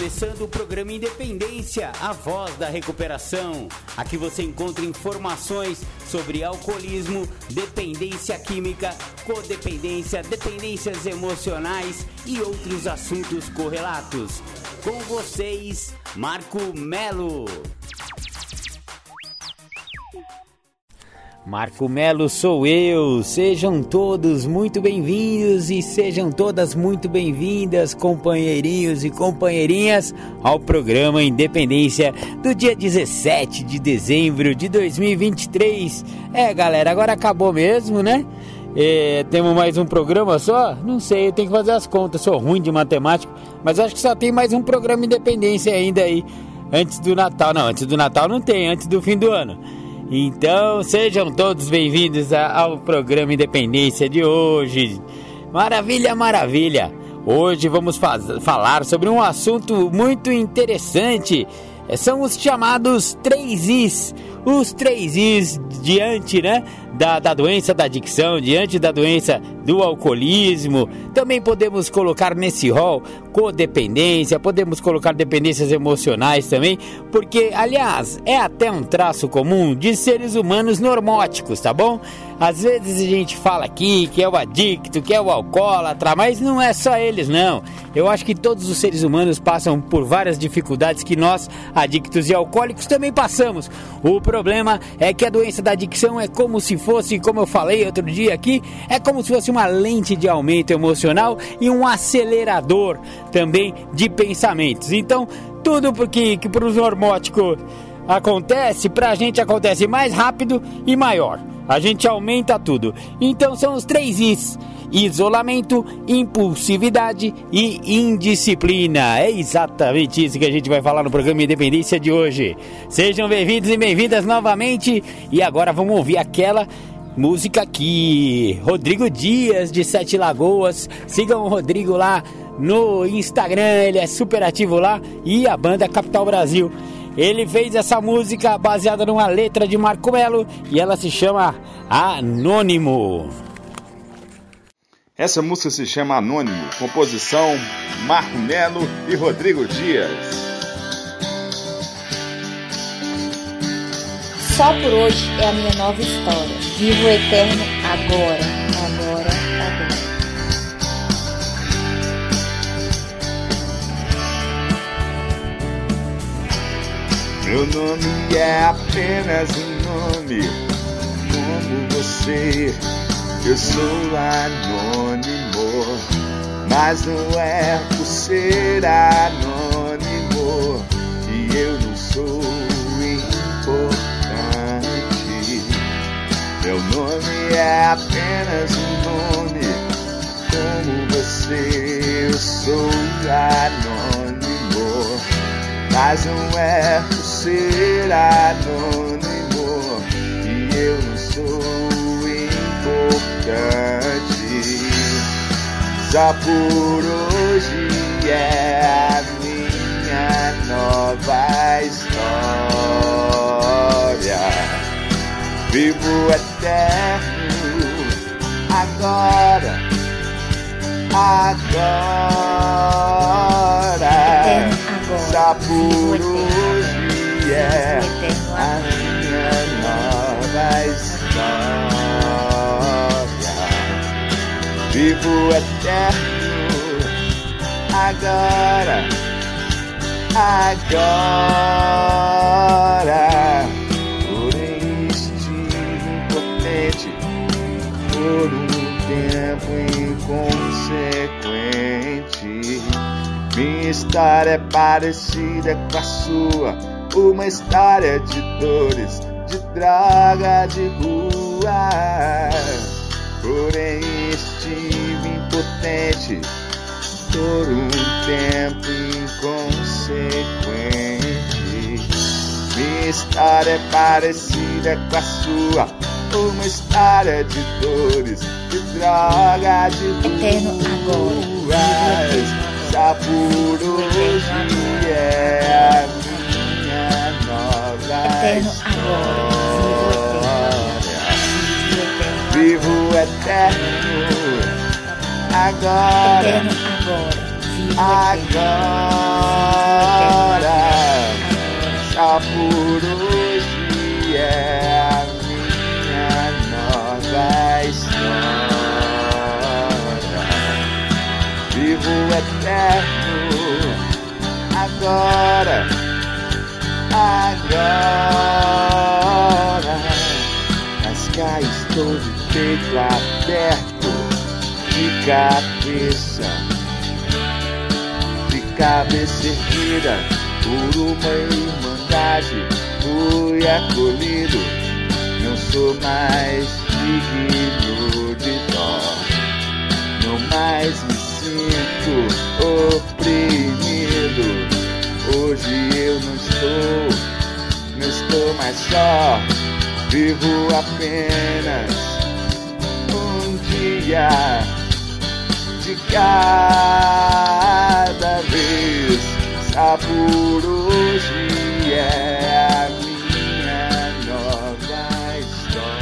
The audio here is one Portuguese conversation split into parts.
começando o programa Independência, a voz da recuperação. Aqui você encontra informações sobre alcoolismo, dependência química, codependência, dependências emocionais e outros assuntos correlatos. Com vocês, Marco Melo. Marco Melo sou eu. Sejam todos muito bem-vindos e sejam todas muito bem-vindas, companheirinhos e companheirinhas, ao programa Independência do dia 17 de dezembro de 2023. É, galera, agora acabou mesmo, né? É, temos mais um programa só? Não sei, eu tenho que fazer as contas, sou ruim de matemática, mas acho que só tem mais um programa Independência ainda aí, antes do Natal. Não, antes do Natal não tem, antes do fim do ano. Então sejam todos bem-vindos ao programa Independência de hoje. Maravilha, maravilha! Hoje vamos falar sobre um assunto muito interessante. São os chamados três Is. Os três Is diante né, da, da doença da adicção, diante da doença do alcoolismo. Também podemos colocar nesse rol codependência, podemos colocar dependências emocionais também, porque, aliás, é até um traço comum de seres humanos normóticos, tá bom? Às vezes a gente fala aqui que é o adicto, que é o alcoólatra, mas não é só eles, não. Eu acho que todos os seres humanos passam por várias dificuldades que nós, adictos e alcoólicos, também passamos. O problema é que a doença da adicção é como se fosse, como eu falei outro dia aqui, é como se fosse uma lente de aumento emocional e um acelerador também de pensamentos. Então, tudo porque que para os normóticos acontece, para a gente acontece mais rápido e maior. A gente aumenta tudo. Então são os três Is: isolamento, impulsividade e indisciplina. É exatamente isso que a gente vai falar no programa Independência de hoje. Sejam bem-vindos e bem-vindas novamente. E agora vamos ouvir aquela música aqui. Rodrigo Dias de Sete Lagoas. Sigam o Rodrigo lá no Instagram, ele é super ativo lá. E a banda Capital Brasil. Ele fez essa música baseada numa letra de Marco Melo e ela se chama Anônimo. Essa música se chama Anônimo, composição Marco Melo e Rodrigo Dias. Só por hoje é a minha nova história. Vivo o eterno agora, agora, agora. Meu nome é apenas um nome, como você. Eu sou anônimo, mas não é por ser anônimo que eu não sou importante. Meu nome é apenas um nome, como você. Eu sou anônimo, mas não é por ser anônimo e eu não sou importante. Só por hoje é a minha nova história. Vivo eterno agora, agora. Só por hoje é a minha nova história. Vivo eterno agora, agora. Porém estive impotente por um tempo inconsequente. Minha história é parecida com a sua, uma história de dores, de droga, de rua. Porém estive impotente por um tempo inconsequente. Minha história é parecida com a sua, uma história de dores, de droga, de Eterno agora. Já por hoje é a minha nova Eterno história. Vivo eterno agora, Eterno agora. Vivo eterno. agora. Só por hoje é a minha nova história. Vivo eterno agora, agora. Mas cá estou peito aberto, de cabeça, de cabeça erguida por uma irmandade. Fui acolhido, não sou mais digno de dó, não mais me sinto oprimido. Hoje eu não estou, não estou mais só. Vivo apenas dia de cada vez. Só por hoje é a minha nova história.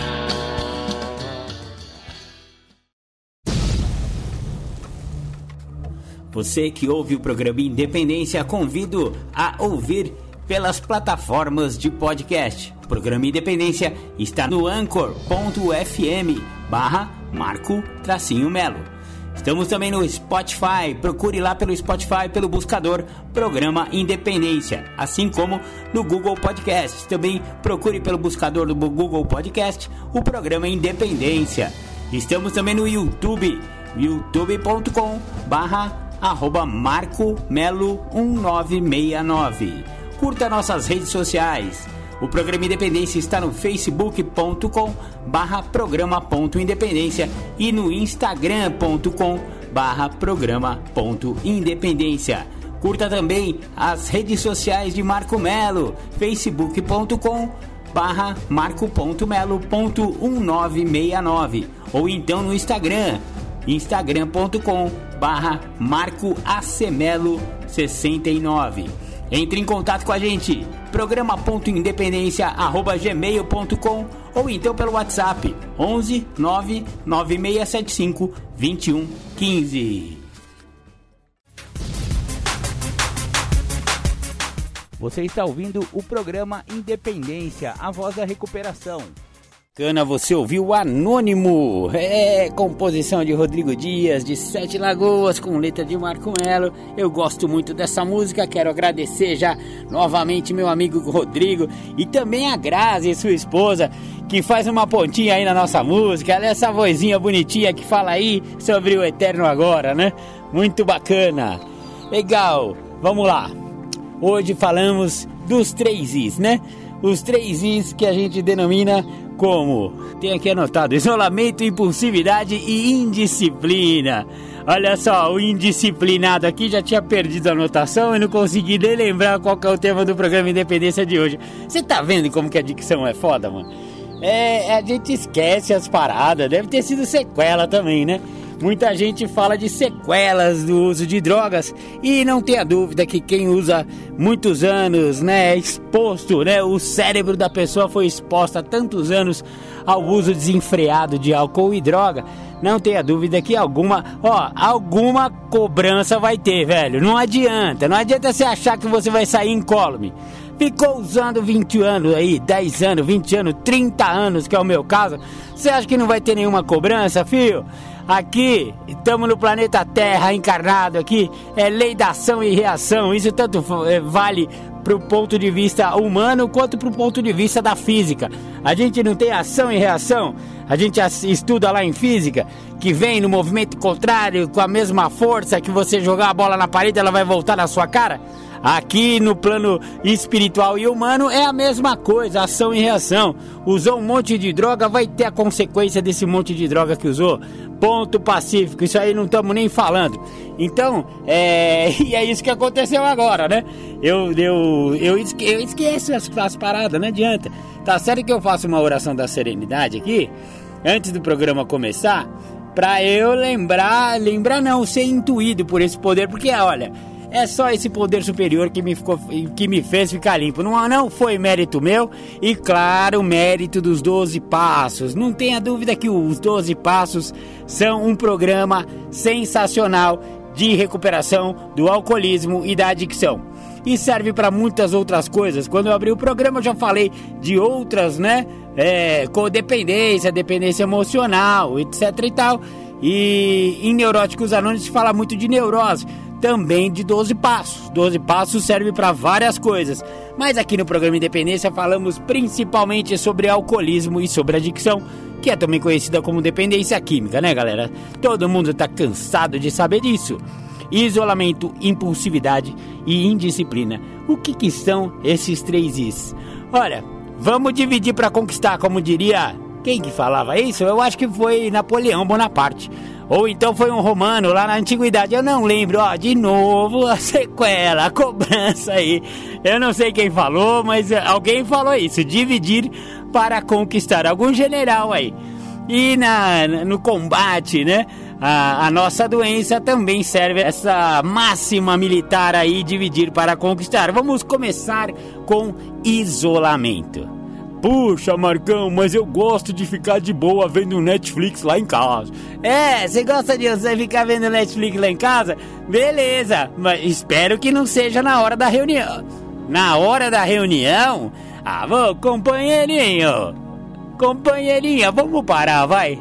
Você que ouve o programa Independência, convido a ouvir pelas plataformas de podcast. O programa Independência está no anchor.fm barra Marco Tracinho Melo. Estamos também no Spotify, procure lá pelo Spotify, pelo buscador Programa Independência, assim como no Google Podcast. Também procure pelo buscador do Google Podcast o programa Independência. Estamos também no YouTube, youtube.com barra arroba Marco Melo 1969. Curta nossas redes sociais. O programa Independência está no facebook.com barra programa.independência e no instagram.com barra programa.independência. Curta também as redes sociais de Marco Melo, facebook.com barra marco.melo.1969 ou então no Instagram, instagram.com barra marcoacemelo69. Entre em contato com a gente, programa.independência.gmail.com ou então pelo WhatsApp 11 99675 2115. Você está ouvindo o programa Independência, a voz da recuperação. Cana, você ouviu Anônimo? É, composição de Rodrigo Dias, de Sete Lagoas, com letra de Marco Melo. Eu gosto muito dessa música, quero agradecer já novamente meu amigo Rodrigo e também a Grazi, sua esposa, que faz uma pontinha aí na nossa música. Ela é essa vozinha bonitinha que fala aí sobre o Eterno Agora, né? Muito bacana. Legal, vamos lá. Hoje falamos dos três Is, né? Os três Is que a gente denomina como? Tem aqui anotado: isolamento, impulsividade e indisciplina. Olha só, o indisciplinado aqui já tinha perdido a anotação e não consegui nem lembrar qual é o tema do programa Independência de hoje. Você tá vendo como que a dicção é foda, mano? É, a gente esquece as paradas, deve ter sido sequela também, né? Muita gente fala de sequelas do uso de drogas e não tenha dúvida que quem usa muitos anos, né, exposto, né, o cérebro da pessoa foi exposto há tantos anos ao uso desenfreado de álcool e droga, não tenha dúvida que alguma, ó, alguma cobrança vai ter, velho. Não adianta, não adianta você achar que você vai sair incólume. Ficou usando 20 anos aí, 10 anos, 20 anos, 30 anos, que é o meu caso. Você acha que não vai ter nenhuma cobrança, filho? Aqui, estamos no planeta Terra encarnado aqui, é lei da ação e reação. Isso tanto eh, vale para o ponto de vista humano quanto para o ponto de vista da física. A gente não tem ação e reação. A gente estuda lá em física que vem no movimento contrário com a mesma força que você jogar a bola na parede, ela vai voltar na sua cara. Aqui no plano espiritual e humano é a mesma coisa, ação e reação. Usou um monte de droga, vai ter a consequência desse monte de droga que usou. Ponto pacífico, isso aí não estamos nem falando. Então, é... e é isso que aconteceu agora, né? Eu, eu, eu, esque... eu esqueço as, as paradas, não adianta. Tá certo que eu faço uma oração da serenidade aqui, antes do programa começar, pra eu lembrar, lembrar não, ser intuído por esse poder, porque olha é só esse poder superior que me, ficou, que me fez ficar limpo. Não, não foi mérito meu e, claro, mérito dos 12 Passos. Não tenha dúvida que os 12 Passos são um programa sensacional de recuperação do alcoolismo e da adicção. e serve para muitas outras coisas. Quando eu abri o programa eu já falei de outras, né? É, codependência, dependência emocional, etc e tal. E em Neuróticos Anônimos se fala muito de neurose, também de 12 passos. 12 passos serve para várias coisas. Mas aqui no programa Independência falamos principalmente sobre alcoolismo e sobre adicção, que é também conhecida como dependência química, né, galera? Todo mundo tá cansado de saber disso. Isolamento, impulsividade e indisciplina. O que, que são esses três Is? Olha, vamos dividir para conquistar, como diria quem que falava isso? Eu acho que foi Napoleão Bonaparte. Ou então foi um romano lá na antiguidade, eu não lembro, ó, de novo a sequela, a cobrança aí. Eu não sei quem falou, mas alguém falou isso, dividir para conquistar algum general aí. E na, no combate, né? A, a, nossa doença também serve essa máxima militar aí, dividir para conquistar. Vamos começar com isolamento. Puxa, Marcão, mas eu gosto de ficar de boa vendo Netflix lá em casa. É, você gosta de você ficar vendo Netflix lá em casa? Beleza, mas espero que não seja na hora da reunião. Na hora da reunião? Ah, vou, companheirinho. Companheirinha, vamos parar, vai.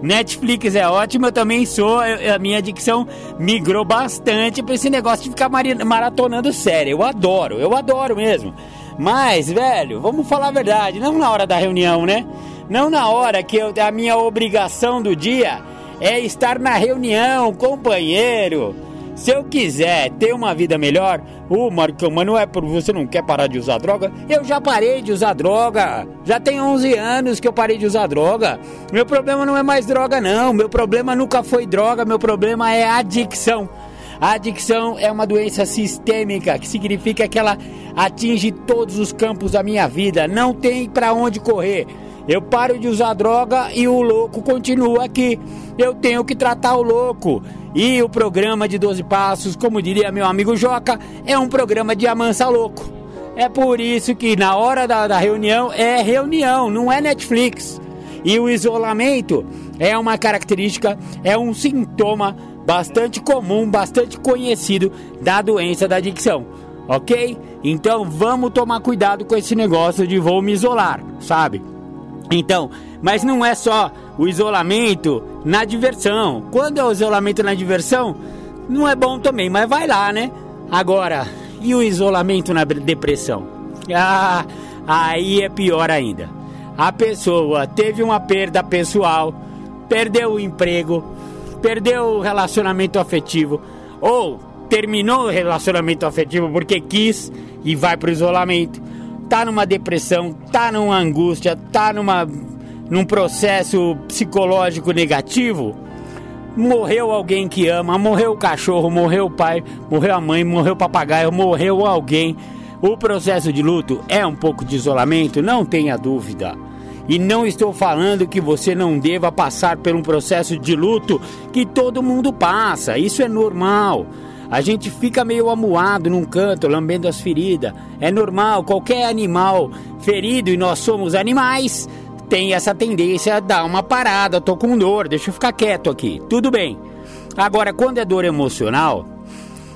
Netflix é ótimo, eu também sou. Eu, a minha adicção migrou bastante pra esse negócio de ficar maratonando série. Eu adoro, eu adoro mesmo. Mas, velho, vamos falar a verdade, não na hora da reunião, né? Não na hora que eu, a minha obrigação do dia é estar na reunião, companheiro. Se eu quiser ter uma vida melhor, ô Marcão, mas não é por você não quer parar de usar droga? Eu já parei de usar droga. Já tem 11 anos que eu parei de usar droga. Meu problema não é mais droga, não. Meu problema nunca foi droga, meu problema é adicção. A adicção é uma doença sistêmica, que significa que ela atinge todos os campos da minha vida, não tem para onde correr. Eu paro de usar droga e o louco continua aqui. Eu tenho que tratar o louco. E o programa de 12 Passos, como diria meu amigo Joca, é um programa de amansa louco. É por isso que na hora da, da reunião é reunião, não é Netflix. E o isolamento é uma característica, é um sintoma bastante comum, bastante conhecido da doença da adicção, ok? Então vamos tomar cuidado com esse negócio de vou me isolar, sabe? Então, mas não é só o isolamento na diversão. Quando é o isolamento na diversão, não é bom também, mas vai lá, né? Agora, e o isolamento na depressão? Ah, aí é pior ainda. A pessoa teve uma perda pessoal, perdeu o emprego, perdeu o relacionamento afetivo ou terminou o relacionamento afetivo porque quis e vai pro isolamento, tá numa depressão, tá numa angústia, tá numa num processo psicológico negativo, morreu alguém que ama, morreu o cachorro, morreu o pai, morreu a mãe, morreu o papagaio, morreu alguém. O processo de luto é um pouco de isolamento, não tenha dúvida. E não estou falando que você não deva passar por um processo de luto que todo mundo passa, isso é normal. A gente fica meio amuado num canto, lambendo as feridas. É normal, qualquer animal ferido, e nós somos animais, tem essa tendência a dar uma parada. Tô com dor, deixa eu ficar quieto aqui. Tudo bem. Agora, quando é dor emocional,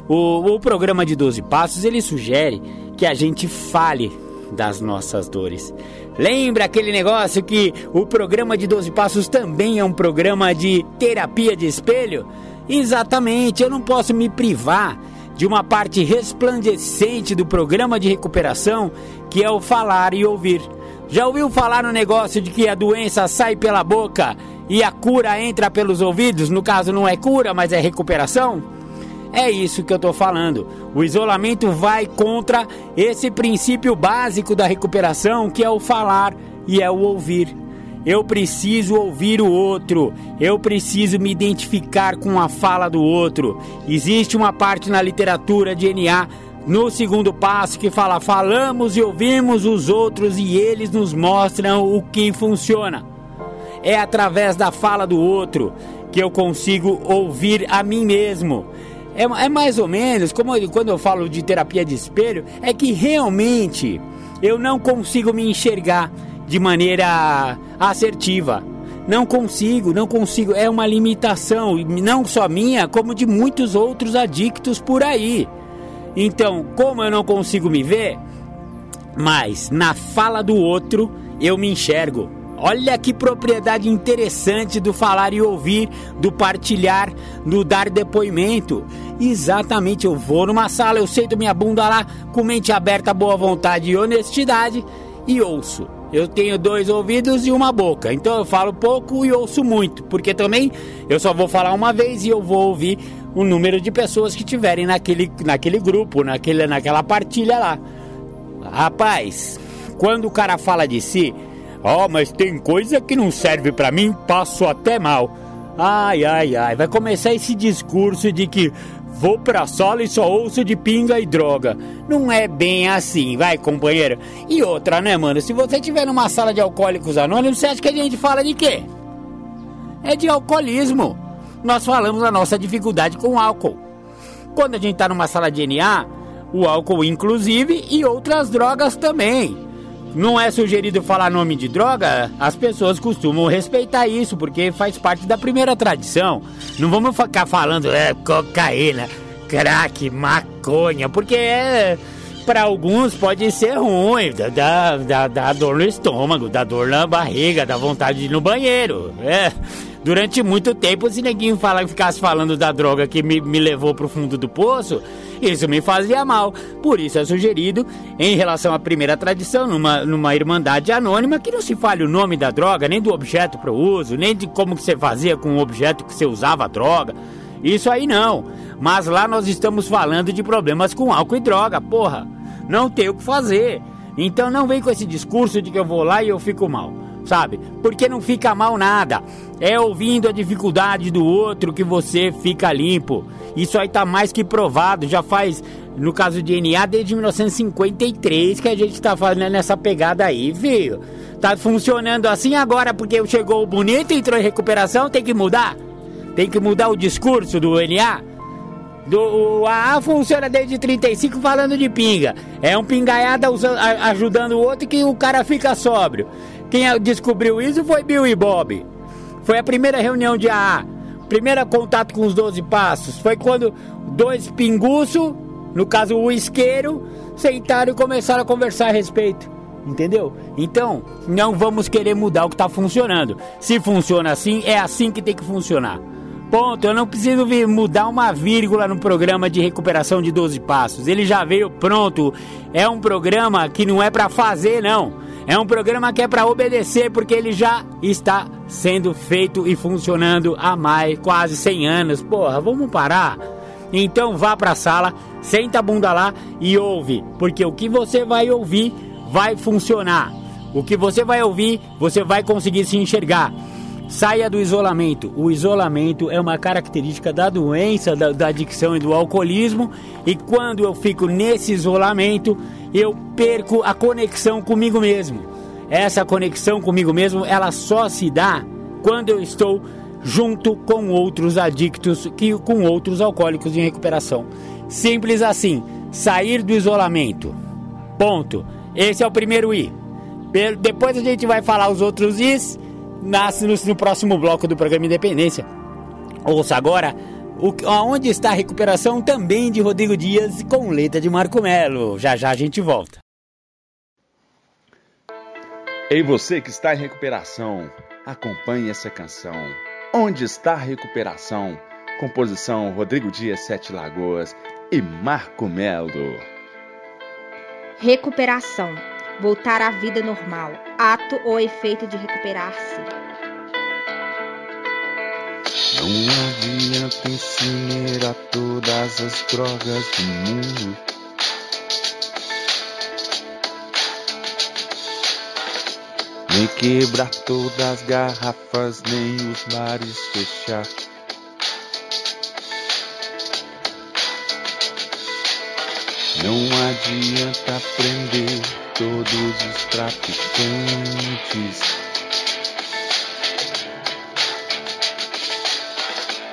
o, o programa de 12 Passos ele sugere que a gente fale das nossas dores. Lembra aquele negócio que o programa de 12 Passos também é um programa de terapia de espelho? Exatamente, eu não posso me privar de uma parte resplandecente do programa de recuperação, que é o falar e ouvir. Já ouviu falar no negócio de que a doença sai pela boca e a cura entra pelos ouvidos? No caso, não é cura, mas é recuperação? É isso que eu estou falando. O isolamento vai contra esse princípio básico da recuperação, que é o falar e é o ouvir. Eu preciso ouvir o outro, eu preciso me identificar com a fala do outro. Existe uma parte na literatura de NA no segundo passo que fala: falamos e ouvimos os outros e eles nos mostram o que funciona. É através da fala do outro que eu consigo ouvir a mim mesmo. É, é mais ou menos como quando eu falo de terapia de espelho, é que realmente eu não consigo me enxergar de maneira assertiva. Não consigo, não consigo. É uma limitação, não só minha, como de muitos outros adictos por aí. Então, como eu não consigo me ver, mas na fala do outro eu me enxergo. Olha que propriedade interessante do falar e ouvir, do partilhar, do dar depoimento. Exatamente, eu vou numa sala, eu sento minha bunda lá, com mente aberta, boa vontade e honestidade e ouço. Eu tenho dois ouvidos e uma boca, então eu falo pouco e ouço muito, porque também eu só vou falar uma vez e eu vou ouvir o número de pessoas que tiverem naquele, naquele grupo, naquele, naquela partilha lá. Rapaz, quando o cara fala de si, ó, oh, mas tem coisa que não serve para mim, passo até mal. Ai, ai, ai, vai começar esse discurso de que Vou pra sala e só ouço de pinga e droga. Não é bem assim, vai, companheiro. E outra, né, mano? Se você tiver numa sala de alcoólicos anônimos, você acha que a gente fala de quê? É de alcoolismo. Nós falamos da nossa dificuldade com o álcool. Quando a gente tá numa sala de NA, o álcool inclusive e outras drogas também não é sugerido falar nome de droga, as pessoas costumam respeitar isso, porque faz parte da primeira tradição. Não vamos ficar falando é, cocaína, crack, maconha, porque é, para alguns pode ser ruim, dá, dá, dá dor no estômago, dá dor na barriga, dá vontade de ir no banheiro. É. Durante muito tempo, se ninguém fala, ficasse falando da droga que me, me levou pro fundo do poço, isso me fazia mal. Por isso é sugerido, em relação à primeira tradição, numa, numa irmandade anônima, que não se fale o nome da droga, nem do objeto para uso, nem de como que você fazia com o objeto que você usava a droga. Isso aí não. Mas lá nós estamos falando de problemas com álcool e droga, porra. Não tem o que fazer. Então não vem com esse discurso de que eu vou lá e eu fico mal, sabe? Porque não fica mal nada. É ouvindo a dificuldade do outro que você fica limpo. Isso aí tá mais que provado. Já faz, no caso de NA, desde 1953 que a gente tá fazendo essa pegada aí, viu? Tá funcionando assim agora porque chegou o bonito, entrou em recuperação, tem que mudar? Tem que mudar o discurso do NA? Do, o AA funciona desde 35 falando de pinga. É um pingaiada usando, ajudando o outro que o cara fica sóbrio. Quem descobriu isso foi Bill e Bob. Foi a primeira reunião de AA. Primeiro contato com os 12 passos. Foi quando dois pinguços, no caso o isqueiro, sentaram e começaram a conversar a respeito. Entendeu? Então, não vamos querer mudar o que está funcionando. Se funciona assim, é assim que tem que funcionar. Ponto. Eu não preciso mudar uma vírgula no programa de recuperação de 12 passos. Ele já veio pronto. É um programa que não é para fazer, não. É um programa que é para obedecer porque ele já está sendo feito e funcionando há mais quase 100 anos. Porra, vamos parar? Então vá para a sala, senta a bunda lá e ouve, porque o que você vai ouvir vai funcionar. O que você vai ouvir, você vai conseguir se enxergar. Saia do isolamento. O isolamento é uma característica da doença, da, da adicção e do alcoolismo. E quando eu fico nesse isolamento, eu perco a conexão comigo mesmo. Essa conexão comigo mesmo, ela só se dá quando eu estou junto com outros adictos, que, com outros alcoólicos em recuperação. Simples assim, sair do isolamento. Ponto. Esse é o primeiro I. Depois a gente vai falar os outros Is nasce no, no próximo bloco do programa Independência. Ouça agora o, Onde está a recuperação também de Rodrigo Dias com letra de Marco Melo. Já já a gente volta. Ei você que está em recuperação, acompanhe essa canção. Onde está a recuperação? Composição Rodrigo Dias Sete Lagoas e Marco Melo. Recuperação. Voltar à vida normal. Ato ou efeito de recuperar-se. Não adianta ensinar a todas as drogas do mundo. Nem quebrar todas as garrafas, nem os bares fechar. Não adianta prender todos os traficantes.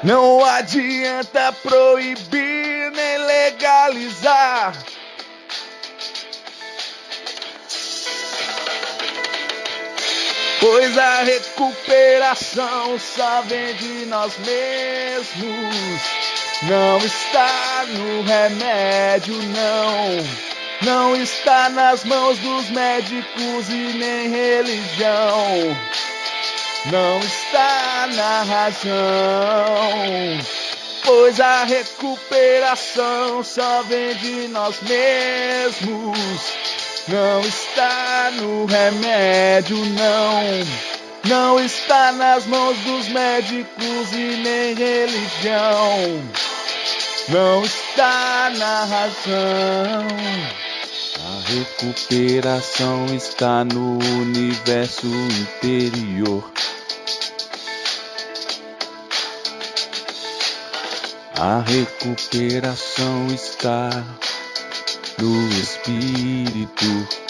Não adianta proibir nem legalizar. Pois a recuperação só vem de nós mesmos. Não está no remédio, não. Não está nas mãos dos médicos e nem religião. Não está na razão. Pois a recuperação só vem de nós mesmos. Não está no remédio, não. Não está nas mãos dos médicos e nem religião. Não está na razão. A recuperação está no universo interior. A recuperação está no espírito.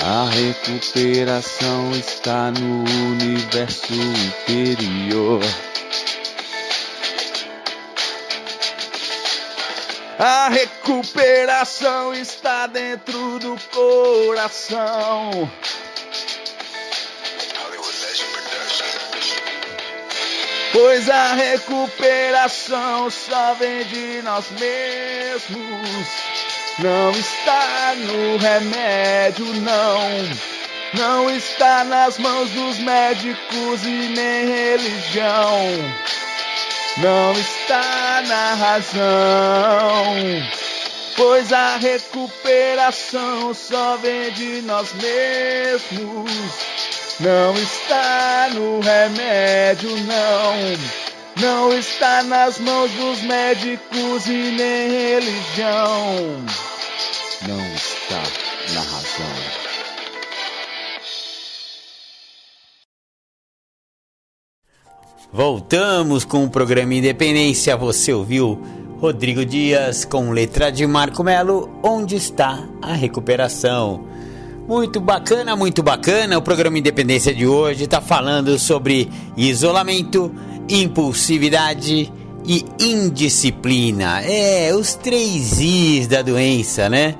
A recuperação está no universo interior. A recuperação está dentro do coração. Pois a recuperação só vem de nós mesmos. Não está no remédio, não. Não está nas mãos dos médicos e nem religião. Não está na razão. Pois a recuperação só vem de nós mesmos. Não está no remédio, não. Não está nas mãos dos médicos e nem religião. Na razão. Voltamos com o programa Independência. Você ouviu Rodrigo Dias com letra de Marco Melo. Onde está a recuperação? Muito bacana, muito bacana. O programa Independência de hoje está falando sobre isolamento, impulsividade e indisciplina. É, os três I's da doença, né?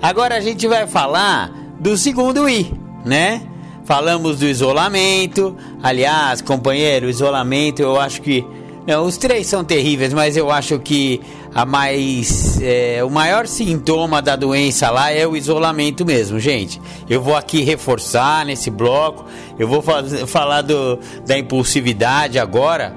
Agora a gente vai falar do segundo I, né? Falamos do isolamento. Aliás, companheiro, isolamento eu acho que. Não, os três são terríveis, mas eu acho que a mais. É, o maior sintoma da doença lá é o isolamento mesmo, gente. Eu vou aqui reforçar nesse bloco. Eu vou fazer, falar do, da impulsividade agora,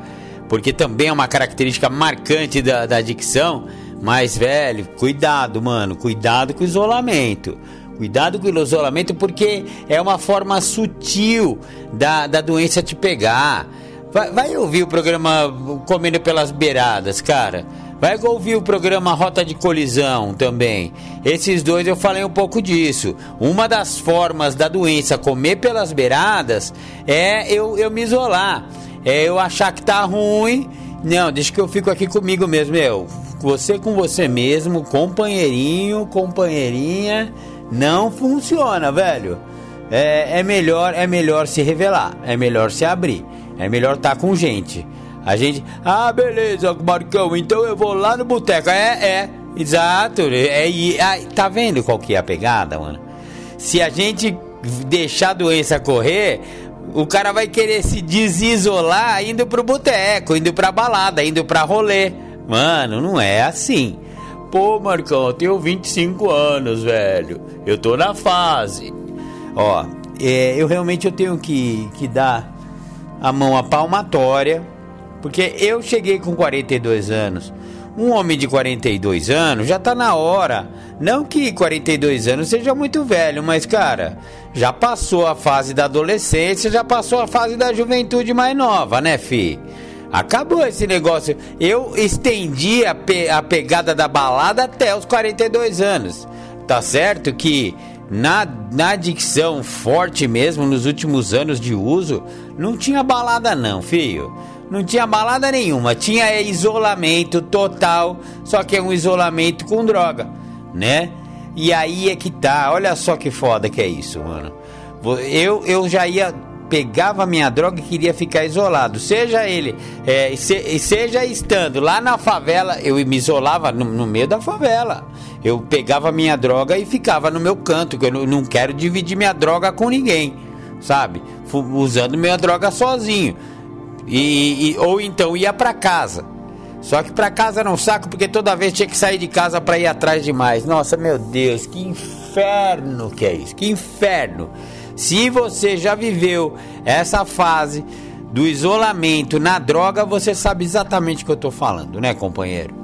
porque também é uma característica marcante da, da adicção. Mas, velho, cuidado, mano. Cuidado com o isolamento. Cuidado com o isolamento porque é uma forma sutil da, da doença te pegar. Vai, vai ouvir o programa Comendo pelas Beiradas, cara. Vai ouvir o programa Rota de Colisão também. Esses dois eu falei um pouco disso. Uma das formas da doença comer pelas beiradas é eu, eu me isolar. É eu achar que tá ruim. Não, deixa que eu fico aqui comigo mesmo. Eu, você com você mesmo, companheirinho, companheirinha não funciona, velho. É, é, melhor, é melhor se revelar, é melhor se abrir, é melhor estar tá com gente. A gente, ah, beleza, Marcão, então eu vou lá no boteco. É, é, exato. É, é, tá vendo qual que é a pegada, mano? Se a gente deixar a doença correr, o cara vai querer se desisolar indo pro boteco, indo pra balada, indo pra rolê. Mano, não é assim. Pô, Marcão, eu tenho 25 anos, velho. Eu tô na fase. Ó, é, eu realmente eu tenho que, que dar a mão à palmatória, porque eu cheguei com 42 anos. Um homem de 42 anos já tá na hora. Não que 42 anos seja muito velho, mas cara, já passou a fase da adolescência, já passou a fase da juventude mais nova, né, fi? Acabou esse negócio. Eu estendi a, pe a pegada da balada até os 42 anos. Tá certo que na, na forte mesmo, nos últimos anos de uso, não tinha balada não, filho. Não tinha balada nenhuma, tinha isolamento total, só que é um isolamento com droga, né? E aí é que tá, olha só que foda que é isso, mano. Eu, eu já ia pegava minha droga e queria ficar isolado. Seja ele, é, se, seja estando lá na favela, eu me isolava no, no, meio da favela. Eu pegava minha droga e ficava no meu canto, que eu não, não quero dividir minha droga com ninguém, sabe? usando minha droga sozinho. E, e ou então ia para casa. Só que para casa era um saco porque toda vez tinha que sair de casa para ir atrás demais. Nossa, meu Deus, que inferno que é isso. Que inferno. Se você já viveu essa fase do isolamento na droga, você sabe exatamente o que eu tô falando, né, companheiro?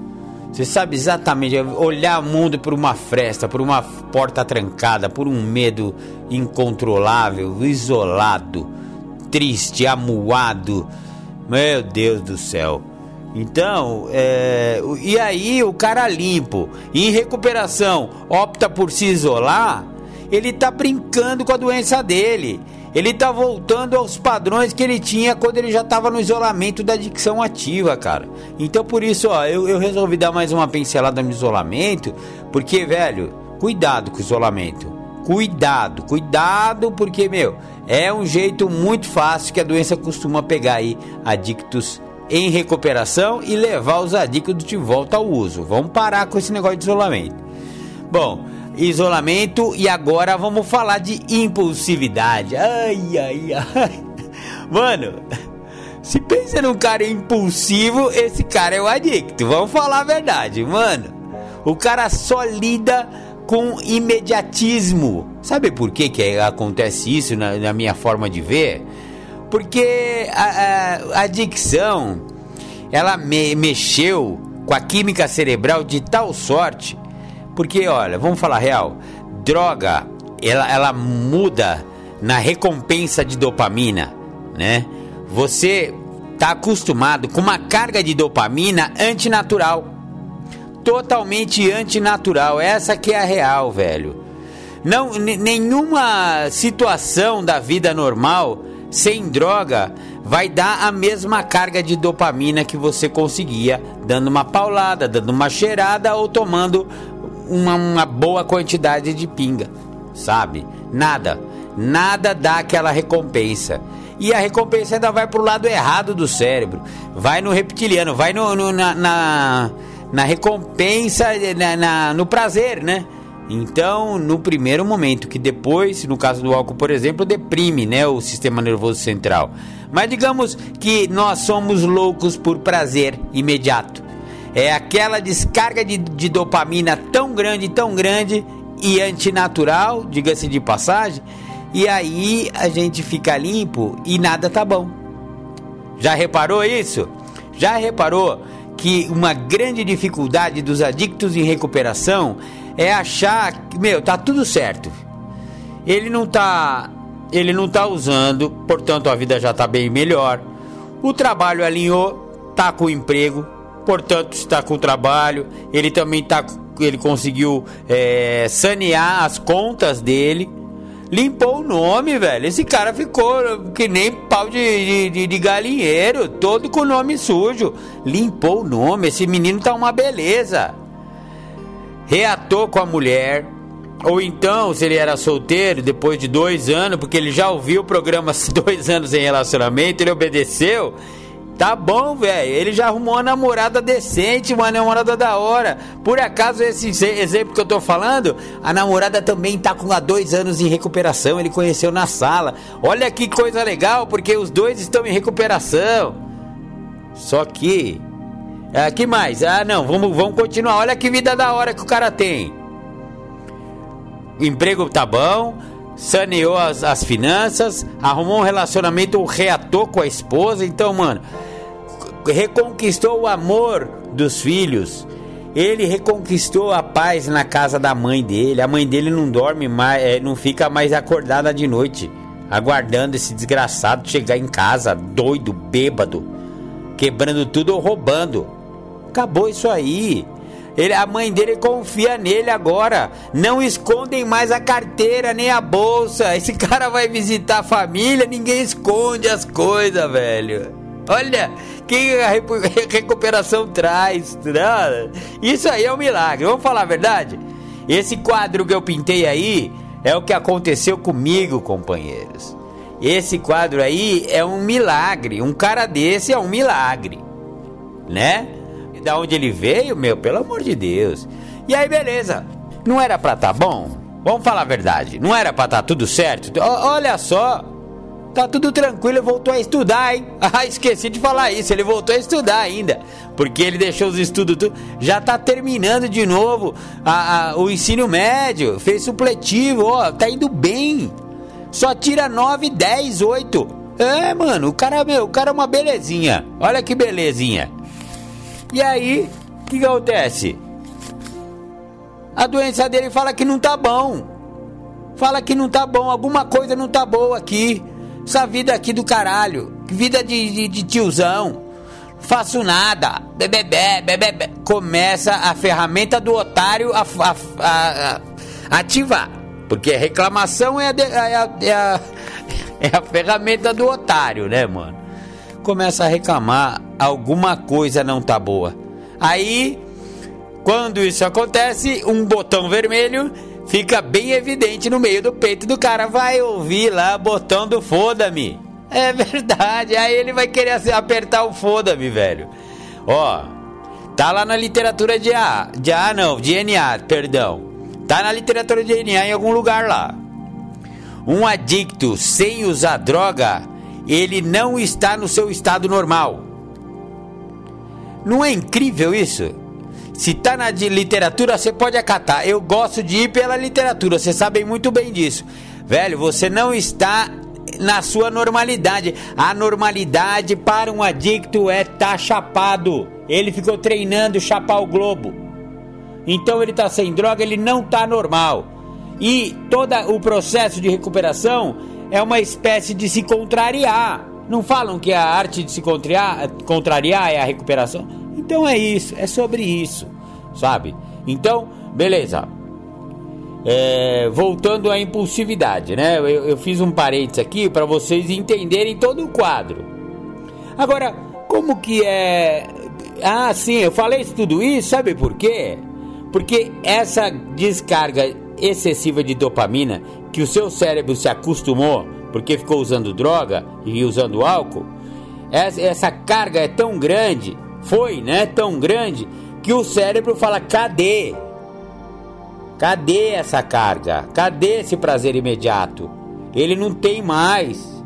Você sabe exatamente olhar o mundo por uma fresta, por uma porta trancada, por um medo incontrolável, isolado, triste, amuado. Meu Deus do céu. Então, é, e aí o cara limpo, em recuperação, opta por se isolar, ele tá brincando com a doença dele. Ele tá voltando aos padrões que ele tinha quando ele já tava no isolamento da adicção ativa, cara. Então por isso, ó, eu, eu resolvi dar mais uma pincelada no isolamento, porque, velho, cuidado com o isolamento. Cuidado, cuidado, porque, meu, é um jeito muito fácil que a doença costuma pegar aí adictos em recuperação e levar os adictos de volta ao uso. Vamos parar com esse negócio de isolamento. Bom, isolamento e agora vamos falar de impulsividade. Ai, ai, ai. Mano, se pensa num cara impulsivo, esse cara é o adicto. Vamos falar a verdade, mano. O cara só lida com imediatismo. Sabe por que, que acontece isso na, na minha forma de ver? Porque a, a, a adicção ela me, mexeu com a química cerebral de tal sorte porque, olha, vamos falar real, droga, ela, ela muda na recompensa de dopamina, né? Você tá acostumado com uma carga de dopamina antinatural. Totalmente antinatural. Essa que é a real, velho. Não, nenhuma situação da vida normal sem droga vai dar a mesma carga de dopamina que você conseguia dando uma paulada, dando uma cheirada ou tomando uma, uma boa quantidade de pinga, sabe? Nada. Nada dá aquela recompensa. E a recompensa ainda vai pro lado errado do cérebro. Vai no reptiliano, vai no, no na, na, na, recompensa, na, na, no prazer, né? Então, no primeiro momento, que depois, no caso do álcool, por exemplo, deprime né, o sistema nervoso central. Mas digamos que nós somos loucos por prazer imediato. É aquela descarga de, de dopamina tão grande, tão grande e antinatural, diga-se de passagem, e aí a gente fica limpo e nada tá bom. Já reparou isso? Já reparou que uma grande dificuldade dos adictos em recuperação é achar que, meu, tá tudo certo. Ele não tá, ele não tá usando, portanto a vida já tá bem melhor. O trabalho alinhou, tá com o emprego, portanto está com trabalho. Ele também tá, ele conseguiu é, sanear as contas dele. Limpou o nome, velho. Esse cara ficou que nem pau de, de, de galinheiro, todo com o nome sujo. Limpou o nome. Esse menino tá uma beleza. Reatou com a mulher. Ou então, se ele era solteiro, depois de dois anos, porque ele já ouviu o programa Dois Anos em Relacionamento, ele obedeceu Tá bom, velho. Ele já arrumou uma namorada decente, uma namorada da hora. Por acaso, esse exemplo que eu tô falando, a namorada também tá com há dois anos em recuperação. Ele conheceu na sala. Olha que coisa legal, porque os dois estão em recuperação. Só que. Ah, que mais? Ah, não, vamos, vamos continuar. Olha que vida da hora que o cara tem. Emprego tá bom saneou as, as finanças, arrumou um relacionamento, reatou com a esposa. Então, mano, reconquistou o amor dos filhos. Ele reconquistou a paz na casa da mãe dele. A mãe dele não dorme mais, é, não fica mais acordada de noite, aguardando esse desgraçado chegar em casa, doido, bêbado, quebrando tudo ou roubando. Acabou isso aí. Ele, a mãe dele confia nele agora. Não escondem mais a carteira nem a bolsa. Esse cara vai visitar a família, ninguém esconde as coisas, velho. Olha que a recuperação traz. Isso aí é um milagre. Vamos falar a verdade? Esse quadro que eu pintei aí é o que aconteceu comigo, companheiros. Esse quadro aí é um milagre. Um cara desse é um milagre, né? Da onde ele veio, meu, pelo amor de Deus. E aí, beleza. Não era pra tá bom? Vamos falar a verdade. Não era pra tá tudo certo? O, olha só. tá tudo tranquilo, voltou a estudar, hein? Ah, esqueci de falar isso, ele voltou a estudar ainda. Porque ele deixou os estudos tudo. Já tá terminando de novo a, a, o ensino médio, fez supletivo, ó, tá indo bem. Só tira 9, 10, 8. É, mano, o cara, meu, o cara é uma belezinha. Olha que belezinha. E aí, o que, acontece? A doença dele fala que não tá bom. Fala que não tá bom, alguma coisa não tá boa aqui. Essa vida aqui do caralho. Vida de, de, de tiozão. Faço nada. Bebê, bebê, Começa a ferramenta do otário a, a, a, a ativar. Porque reclamação é a, é, a, é, a, é a ferramenta do otário, né, mano? Começa a reclamar, alguma coisa não tá boa. Aí, quando isso acontece, um botão vermelho fica bem evidente no meio do peito do cara. Vai ouvir lá, botão do foda-me. É verdade, aí ele vai querer apertar o foda-me, velho. Ó, tá lá na literatura de A, de A não, de NA, perdão. Tá na literatura de NA em algum lugar lá. Um adicto sem usar droga, ele não está no seu estado normal. Não é incrível isso? Se tá na literatura, você pode acatar. Eu gosto de ir pela literatura, vocês sabem muito bem disso. Velho, você não está na sua normalidade. A normalidade para um adicto é estar tá chapado. Ele ficou treinando chapar o globo. Então ele está sem droga, ele não está normal. E todo o processo de recuperação é uma espécie de se contrariar. Não falam que a arte de se contrariar, contrariar é a recuperação? Então é isso, é sobre isso, sabe? Então, beleza. É, voltando à impulsividade, né? Eu, eu fiz um parênteses aqui para vocês entenderem todo o quadro. Agora, como que é. Ah, sim, eu falei tudo isso, sabe por quê? Porque essa descarga excessiva de dopamina que o seu cérebro se acostumou, porque ficou usando droga e usando álcool, essa carga é tão grande, foi, né? Tão grande que o cérebro fala: cadê? Cadê essa carga? Cadê esse prazer imediato? Ele não tem mais.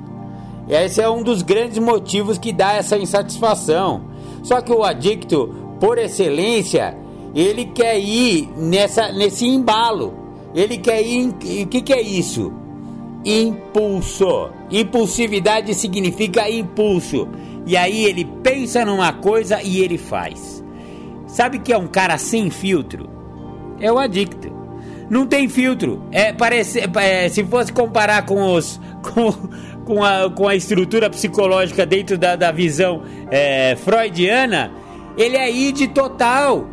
Esse é um dos grandes motivos que dá essa insatisfação. Só que o adicto, por excelência, ele quer ir nessa, nesse embalo. Ele quer ir. O que, que é isso? Impulso. Impulsividade significa impulso. E aí ele pensa numa coisa e ele faz. Sabe que é um cara sem filtro? É o adicto não tem filtro. É, parece, é, se fosse comparar com os. Com, com, a, com a estrutura psicológica dentro da, da visão é, freudiana, ele é id total.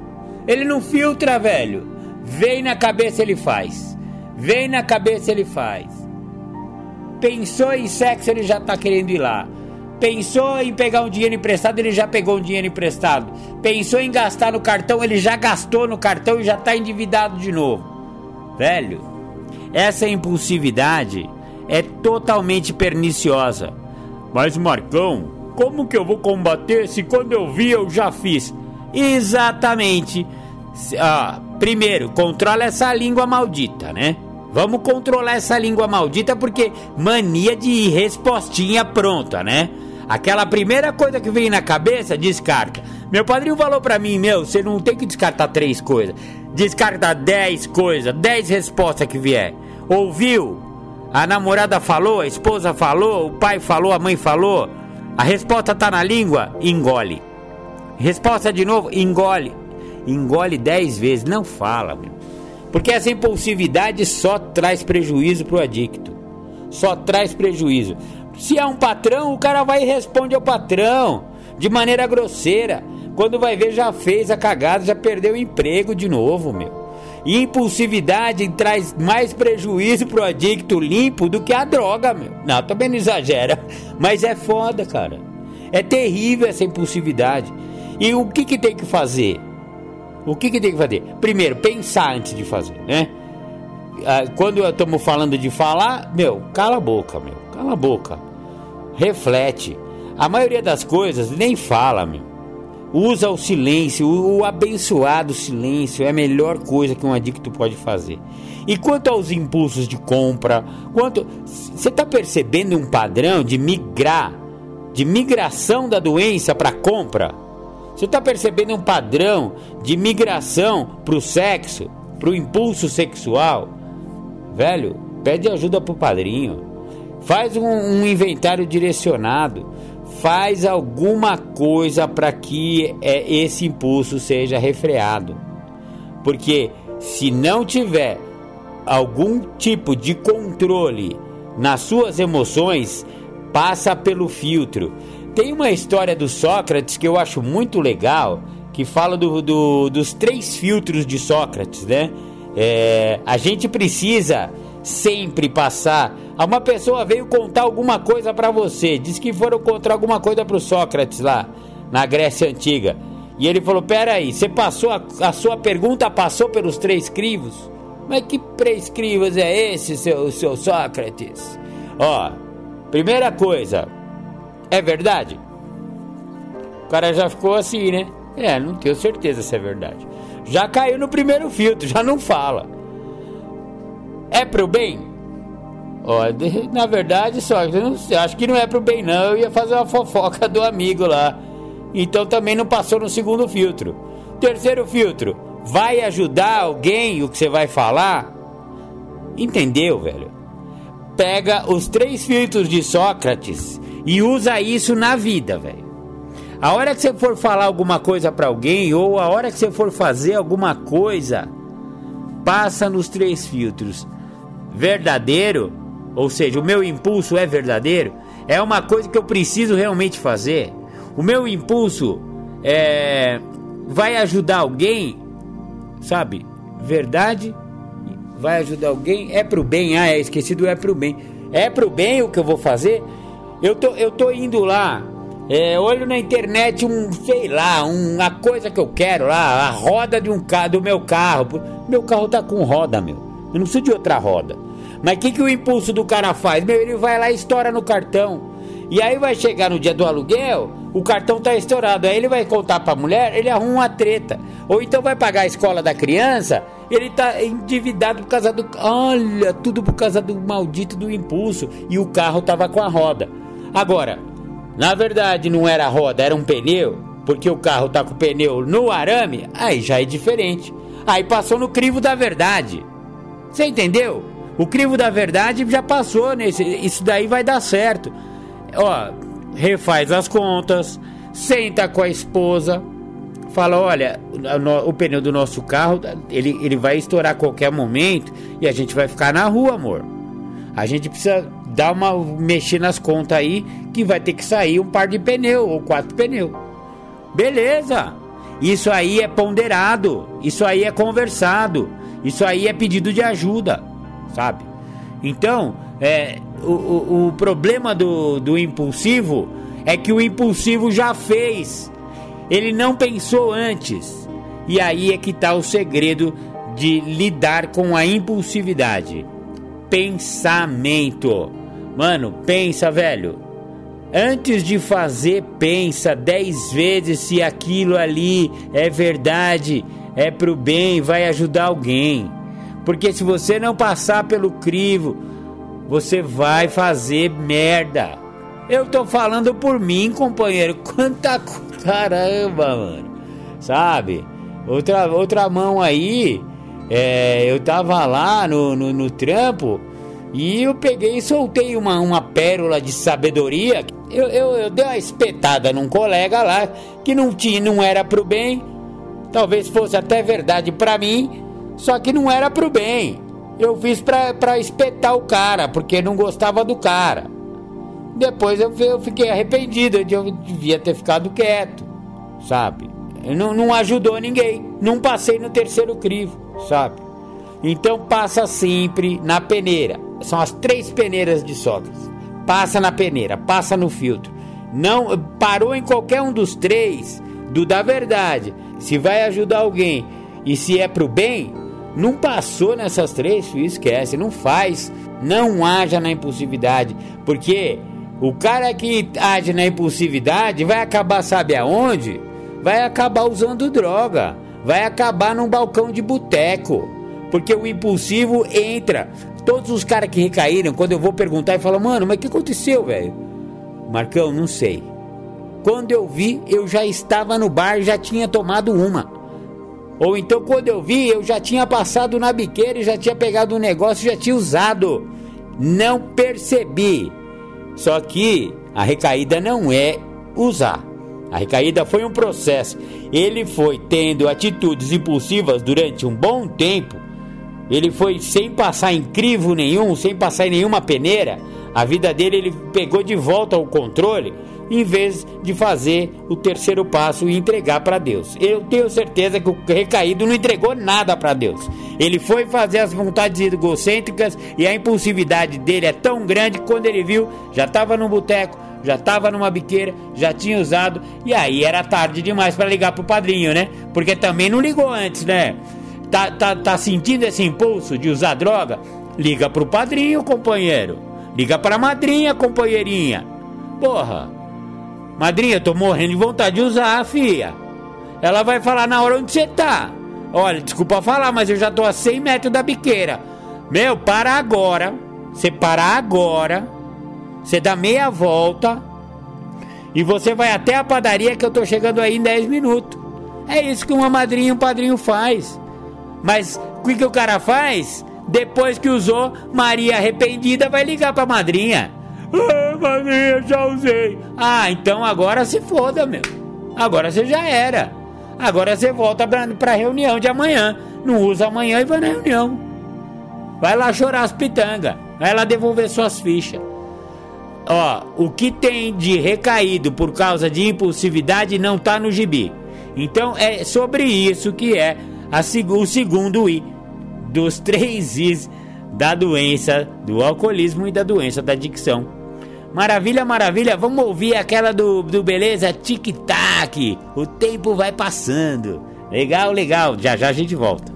Ele não filtra, velho. Vem na cabeça, ele faz. Vem na cabeça, ele faz. Pensou em sexo, ele já tá querendo ir lá. Pensou em pegar um dinheiro emprestado, ele já pegou um dinheiro emprestado. Pensou em gastar no cartão, ele já gastou no cartão e já tá endividado de novo. Velho, essa impulsividade é totalmente perniciosa. Mas Marcão, como que eu vou combater se quando eu vi eu já fiz? Exatamente. Ah, primeiro, controla essa língua maldita, né? Vamos controlar essa língua maldita porque mania de respostinha pronta, né? Aquela primeira coisa que vem na cabeça, descarta. Meu padrinho falou pra mim, meu, você não tem que descartar três coisas. Descarta dez coisas, dez respostas que vier. Ouviu? A namorada falou, a esposa falou, o pai falou, a mãe falou. A resposta tá na língua? Engole. Resposta de novo? Engole. Engole dez vezes, não fala, meu. Porque essa impulsividade só traz prejuízo pro adicto. Só traz prejuízo. Se é um patrão, o cara vai e responde ao patrão de maneira grosseira. Quando vai ver, já fez a cagada, já perdeu o emprego de novo, meu. Impulsividade traz mais prejuízo pro adicto limpo do que a droga, meu. Não, também não exagera. Mas é foda, cara. É terrível essa impulsividade. E o que, que tem que fazer? O que, que tem que fazer? Primeiro, pensar antes de fazer, né? Ah, quando estamos falando de falar, meu, cala a boca, meu. Cala a boca reflete. A maioria das coisas nem fala, meu. Usa o silêncio, o, abençoado silêncio é a melhor coisa que um adicto pode fazer. E quanto aos impulsos de compra, quanto você está percebendo um padrão de migrar, de migração da doença para compra? Você está percebendo um padrão de migração para o sexo, para o impulso sexual? Velho, pede ajuda pro padrinho. Faz um, um inventário direcionado. Faz alguma coisa para que é, esse impulso seja refreado. Porque se não tiver algum tipo de controle nas suas emoções, passa pelo filtro. Tem uma história do Sócrates que eu acho muito legal, que fala do, do dos três filtros de Sócrates, né? É, a gente precisa sempre passar. Uma pessoa veio contar alguma coisa para você, disse que foram contar alguma coisa para o Sócrates lá na Grécia antiga. E ele falou: Peraí, você passou a, a sua pergunta passou pelos três crivos? Mas que três crivos é esse, seu, seu Sócrates? Ó, primeira coisa, é verdade? O cara já ficou assim, né? É, não tenho certeza se é verdade. Já caiu no primeiro filtro, já não fala é pro bem? Ó, na verdade, só acho que não é pro bem não. Eu ia fazer uma fofoca do amigo lá. Então também não passou no segundo filtro. Terceiro filtro, vai ajudar alguém o que você vai falar? Entendeu, velho? Pega os três filtros de Sócrates e usa isso na vida, velho. A hora que você for falar alguma coisa para alguém ou a hora que você for fazer alguma coisa, passa nos três filtros verdadeiro, ou seja, o meu impulso é verdadeiro, é uma coisa que eu preciso realmente fazer. O meu impulso é, vai ajudar alguém, sabe? Verdade vai ajudar alguém, é pro bem. Ah, é esquecido, é pro bem. É pro bem o que eu vou fazer? Eu tô, eu tô indo lá, é, olho na internet um, sei lá, uma coisa que eu quero lá, a roda de um do meu carro. Meu carro tá com roda, meu. Eu não preciso de outra roda. Mas o que, que o impulso do cara faz? Meu, ele vai lá e estoura no cartão. E aí vai chegar no dia do aluguel, o cartão tá estourado. Aí ele vai contar pra mulher, ele arruma uma treta. Ou então vai pagar a escola da criança, ele tá endividado por causa do. Olha, tudo por causa do maldito do impulso. E o carro tava com a roda. Agora, na verdade não era roda, era um pneu, porque o carro tá com o pneu no arame, aí já é diferente. Aí passou no crivo da verdade. Você entendeu? O crivo da verdade já passou nesse. Isso daí vai dar certo. Ó, refaz as contas, senta com a esposa, fala: olha, o, pneu do nosso carro ele, ele vai estourar a qualquer momento e a gente vai ficar na rua, amor. A gente precisa dar uma mexer nas contas aí que vai ter que sair um par de pneu ou quatro pneus. Beleza? Isso aí é ponderado, isso aí é conversado, isso aí é pedido de ajuda sabe? Então, é, o, o, o problema do, do impulsivo é que o impulsivo já fez, ele não pensou antes. E aí é que está o segredo de lidar com a impulsividade. Pensamento. Mano, pensa, velho. Antes de fazer, pensa dez vezes se aquilo ali é verdade, é pro bem, vai ajudar alguém. Porque se você não passar pelo crivo, você vai fazer merda. Eu tô falando por mim, companheiro. Quanta caramba, mano. Sabe? Outra, outra mão aí. É, eu tava lá no, no, no, trampo e eu peguei e soltei uma, uma pérola de sabedoria. Eu, eu, eu dei uma espetada num colega lá que não tinha, não era pro bem. Talvez fosse até verdade para mim, só que não era pro bem. Eu fiz pra, espetar o cara, porque não gostava do cara. Depois eu, eu fiquei arrependido, eu devia ter ficado quieto, sabe? Não, não ajudou ninguém. Não passei no terceiro crivo, sabe? Então passa sempre na peneira. São as três peneiras de Sócrates. Passa na peneira, passa no filtro. Não parou em qualquer um dos três do da verdade. Se vai ajudar alguém e se é pro bem, não passou nessas três, esquece, não faz. Não haja na impulsividade, porque o cara que age na impulsividade vai acabar, sabe aonde? vai acabar usando droga, vai acabar num balcão de boteco, porque o impulsivo entra. Todos os caras que recaíram, quando eu vou perguntar e falam, mano, mas o que aconteceu, velho? Marcão, não sei. Quando eu vi, eu já estava no bar, já tinha tomado uma. Ou então, quando eu vi, eu já tinha passado na biqueira e já tinha pegado um negócio já tinha usado. Não percebi. Só que a recaída não é usar. A recaída foi um processo. Ele foi tendo atitudes impulsivas durante um bom tempo. Ele foi sem passar em crivo nenhum, sem passar em nenhuma peneira. A vida dele ele pegou de volta o controle em vez de fazer o terceiro passo e entregar para Deus. Eu tenho certeza que o recaído não entregou nada para Deus. Ele foi fazer as vontades egocêntricas e a impulsividade dele é tão grande que quando ele viu, já estava no boteco, já estava numa biqueira, já tinha usado e aí era tarde demais para ligar pro padrinho, né? Porque também não ligou antes, né? Tá, tá, tá sentindo esse impulso de usar droga? Liga pro padrinho, companheiro. Liga pra madrinha, companheirinha. Porra, Madrinha, tô morrendo de vontade de usar, filha. Ela vai falar na hora onde você tá. Olha, desculpa falar, mas eu já tô a 100 metros da biqueira. Meu, para agora. Você para agora. Você dá meia volta. E você vai até a padaria que eu tô chegando aí em 10 minutos. É isso que uma madrinha e um padrinho faz. Mas o que, que o cara faz? Depois que usou, Maria arrependida vai ligar pra madrinha. Ah, madrinha, já usei. Ah, então agora se foda, meu. Agora você já era. Agora você volta pra, pra reunião de amanhã. Não usa amanhã e vai na reunião. Vai lá chorar as pitangas. Vai lá devolver suas fichas. Ó, o que tem de recaído por causa de impulsividade não tá no gibi. Então é sobre isso que é a, o segundo I dos três Is da doença do alcoolismo e da doença da adicção. Maravilha, maravilha, vamos ouvir aquela do, do beleza tic-tac. O tempo vai passando. Legal, legal. Já já a gente volta.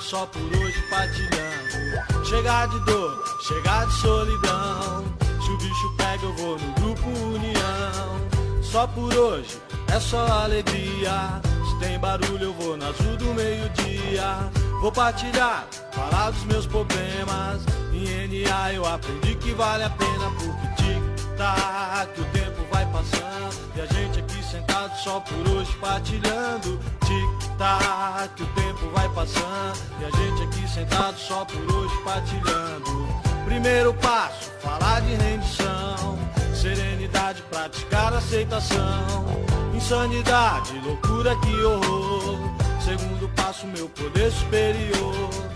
Só por hoje partilhando. Chegar de dor, chegar de solidão. Se o bicho pega, eu vou no grupo União. Só por hoje, é só alegria. Se tem barulho, eu vou na azul do meio-dia. Vou partilhar, falar dos meus problemas. Em NA eu aprendi que vale a pena porque tic-tac, o tempo vai passando. E a gente aqui sentado só por hoje partilhando. Tic-tac, o tempo vai passando. E a gente aqui sentado só por hoje partilhando. Primeiro passo, falar de rendição. Serenidade, praticar aceitação. Insanidade, loucura, que horror. Segundo passo, meu poder superior.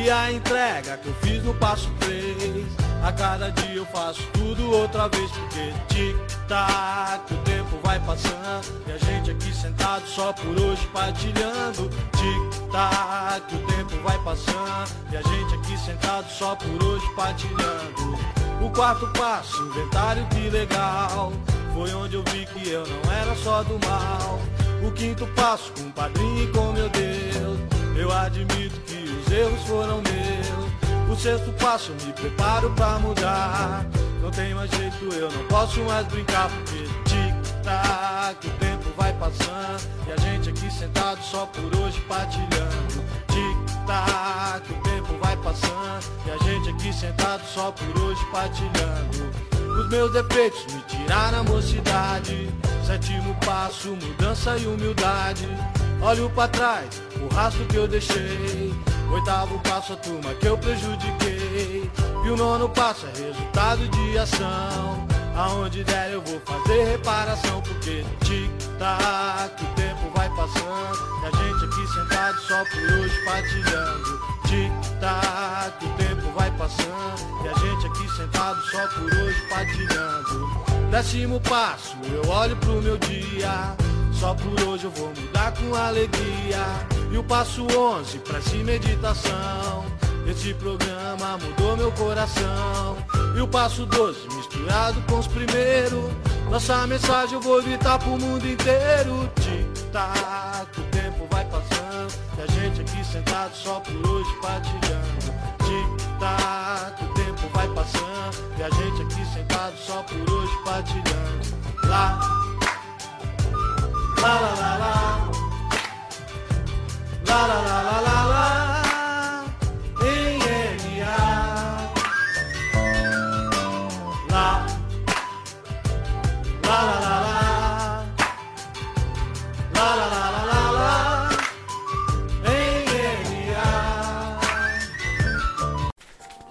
E a entrega que eu fiz no passo 3. A cada dia eu faço tudo outra vez. Porque tic-tac, o tempo vai passando. E a gente aqui sentado só por hoje partilhando. Tic-tac, o tempo vai passando. E a gente aqui sentado só por hoje partilhando. O quarto passo, inventário que legal. Foi onde eu vi que eu não era só do mal. O quinto passo, com o padrinho e com meu Deus. Eu admito que os erros foram meus. O sexto passo, me preparo pra mudar. Não tem mais jeito, eu não posso mais brincar. Porque tic-tac, o tempo vai passando. E a gente aqui sentado só por hoje partilhando. Tic-tac, o tempo vai passando. E a gente aqui sentado só por hoje partilhando. Os meus defeitos me tiraram a mocidade. Sétimo passo, mudança e humildade. Olho pra trás, o rastro que eu deixei. Oitavo passo, a turma que eu prejudiquei. E o nono passo é resultado de ação. Aonde der eu vou fazer reparação. Porque tic-tac, o tempo vai passando. E a gente aqui sentado só por hoje partilhando. Tic-tac, o tempo vai passando. E a gente aqui sentado só por hoje partilhando. Décimo passo, eu olho pro meu dia. Só por hoje eu vou mudar com alegria. E o passo 11, prece e meditação. Esse programa mudou meu coração. E o passo doce misturado com os primeiros. Nossa mensagem eu vou gritar pro mundo inteiro. Tic-tac, o tempo vai passando. E a gente aqui sentado só por hoje partilhando. Tic-tac, o tempo vai passando. E a gente aqui sentado só por hoje partilhando. Lá,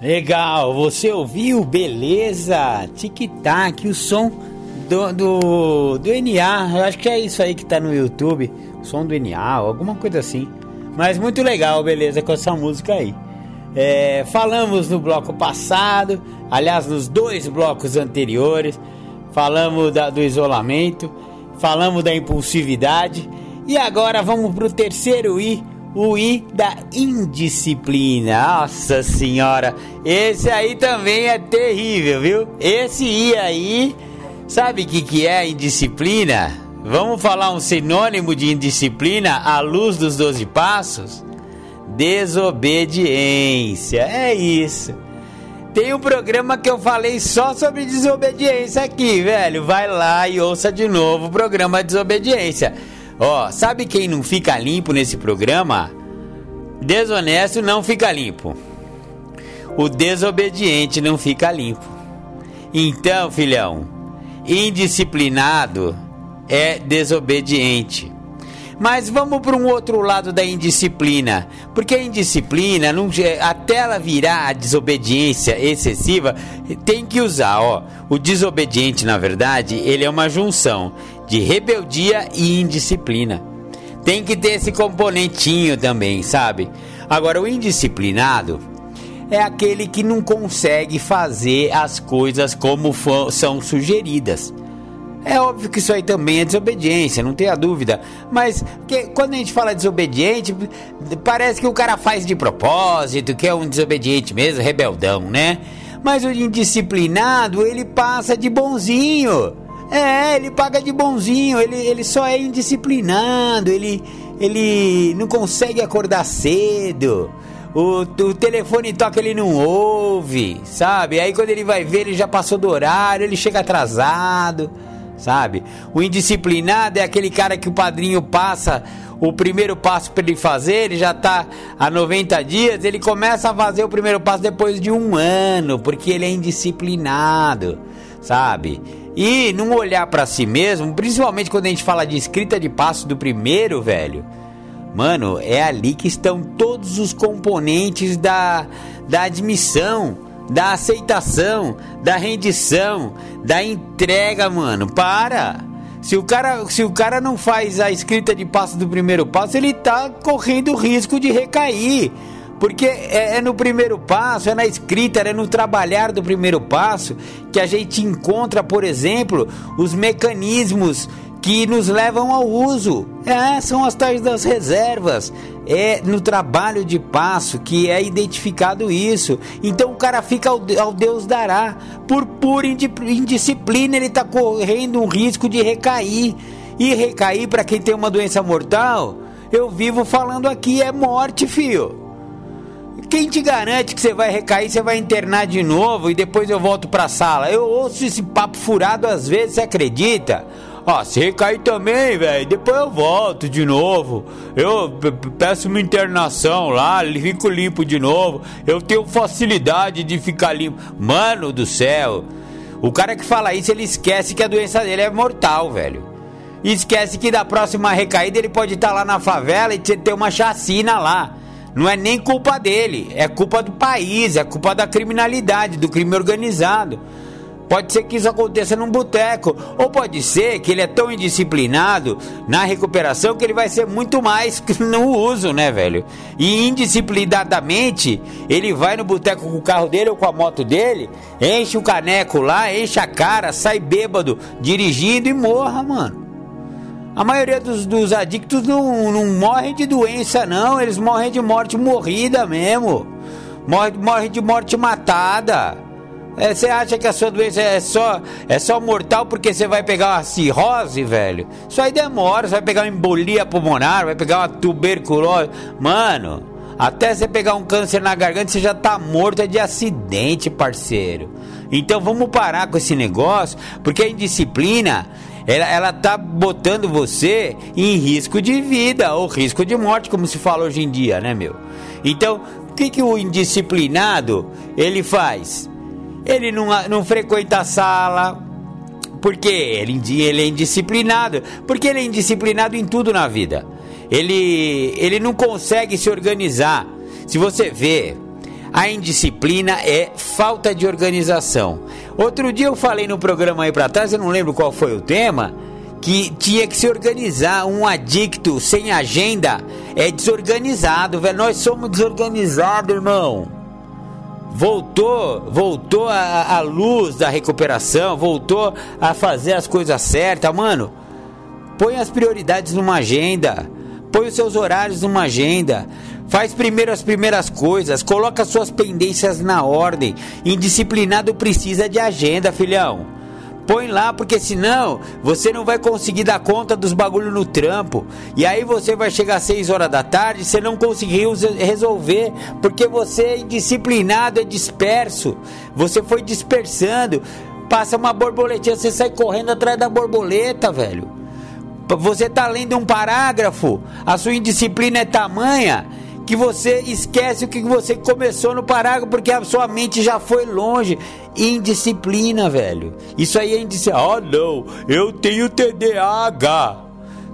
Legal, você ouviu? Beleza? Tic-tac, o som do, do, do NA. Eu acho que é isso aí que tá no YouTube. O som do NA, alguma coisa assim. Mas muito legal, beleza, com essa música aí. É, falamos no bloco passado, aliás, nos dois blocos anteriores. Falamos da- do isolamento, falamos da impulsividade. E agora vamos pro terceiro I, o I da indisciplina. Nossa senhora, esse aí também é terrível, viu? Esse I aí, sabe o que, que é indisciplina? Vamos falar um sinônimo de indisciplina à luz dos 12 passos? Desobediência, é isso. Tem um programa que eu falei só sobre desobediência aqui, velho. Vai lá e ouça de novo o programa Desobediência. Ó, sabe quem não fica limpo nesse programa? Desonesto não fica limpo. O desobediente não fica limpo. Então, filhão, indisciplinado é desobediente. Mas vamos para um outro lado da indisciplina, porque a indisciplina, até ela virar a desobediência excessiva, tem que usar, ó, o desobediente, na verdade, ele é uma junção de rebeldia e indisciplina. Tem que ter esse componentinho também, sabe? Agora, o indisciplinado é aquele que não consegue fazer as coisas como são sugeridas. É óbvio que isso aí também é desobediência, não tenha dúvida. Mas que, quando a gente fala desobediente, parece que o cara faz de propósito, que é um desobediente mesmo, rebeldão, né? Mas o indisciplinado, ele passa de bonzinho. É, ele paga de bonzinho, ele, ele só é indisciplinado, ele, ele não consegue acordar cedo. O, o telefone toca, ele não ouve, sabe? Aí quando ele vai ver, ele já passou do horário, ele chega atrasado, sabe? O indisciplinado é aquele cara que o padrinho passa o primeiro passo para ele fazer, ele já tá há 90 dias, ele começa a fazer o primeiro passo depois de um ano, porque ele é indisciplinado, sabe? E não olhar para si mesmo, principalmente quando a gente fala de escrita de passo do primeiro, velho. Mano, é ali que estão todos os componentes da, da admissão, da aceitação, da rendição, da entrega, mano. Para! Se o cara, se o cara não faz a escrita de passo do primeiro passo, ele tá correndo risco de recair. Porque é, é no primeiro passo, é na escrita, é no trabalhar do primeiro passo que a gente encontra, por exemplo, os mecanismos que nos levam ao uso. É, são as tais das reservas. É no trabalho de passo que é identificado isso. Então o cara fica ao, ao Deus dará. Por pura indi- indisciplina, ele está correndo um risco de recair. E recair para quem tem uma doença mortal, eu vivo falando aqui, é morte, fio. Quem te garante que você vai recair, você vai internar de novo e depois eu volto pra sala? Eu ouço esse papo furado às vezes, você acredita? Ó, se recair também, velho, depois eu volto de novo. Eu peço uma internação lá, fico limpo de novo. Eu tenho facilidade de ficar limpo. Mano do céu, o cara que fala isso, ele esquece que a doença dele é mortal, velho. Esquece que da próxima recaída ele pode estar lá na favela e ter uma chacina lá. Não é nem culpa dele, é culpa do país, é culpa da criminalidade, do crime organizado. Pode ser que isso aconteça num boteco, ou pode ser que ele é tão indisciplinado na recuperação que ele vai ser muito mais no uso, né, velho? E indisciplinadamente, ele vai no boteco com o carro dele ou com a moto dele, enche o caneco lá, enche a cara, sai bêbado, dirigindo e morra, mano. A maioria dos, dos adictos não, não morrem de doença, não. Eles morrem de morte morrida mesmo. Morre, morre de morte matada. É, você acha que a sua doença é só, é só mortal porque você vai pegar uma cirrose, velho? Isso aí demora, você vai pegar uma embolia pulmonar, vai pegar uma tuberculose. Mano, até você pegar um câncer na garganta, você já tá morto é de acidente, parceiro. Então vamos parar com esse negócio, porque a indisciplina ela, ela tá botando você em risco de vida ou risco de morte, como se fala hoje em dia, né, meu? Então, o que, que o indisciplinado ele faz? Ele não, não frequenta a sala, porque ele, ele é indisciplinado, porque ele é indisciplinado em tudo na vida. Ele, ele não consegue se organizar. Se você vê, a indisciplina é falta de organização. Outro dia eu falei no programa aí para trás, eu não lembro qual foi o tema, que tinha que se organizar. Um adicto sem agenda é desorganizado, velho. Nós somos desorganizados, irmão. Voltou, voltou a, a luz da recuperação, voltou a fazer as coisas certas, mano. Põe as prioridades numa agenda. Põe os seus horários numa agenda. Faz primeiro as primeiras coisas, coloca suas pendências na ordem. Indisciplinado precisa de agenda, filhão. Põe lá, porque senão você não vai conseguir dar conta dos bagulho no trampo. E aí você vai chegar às 6 horas da tarde, você não conseguiu resolver, porque você é indisciplinado, é disperso. Você foi dispersando. Passa uma borboletinha, você sai correndo atrás da borboleta, velho. Você tá lendo um parágrafo, a sua indisciplina é tamanha que você esquece o que você começou no parágrafo porque a sua mente já foi longe. Indisciplina, velho. Isso aí é indisciplina. Ah, não, eu tenho TDAH.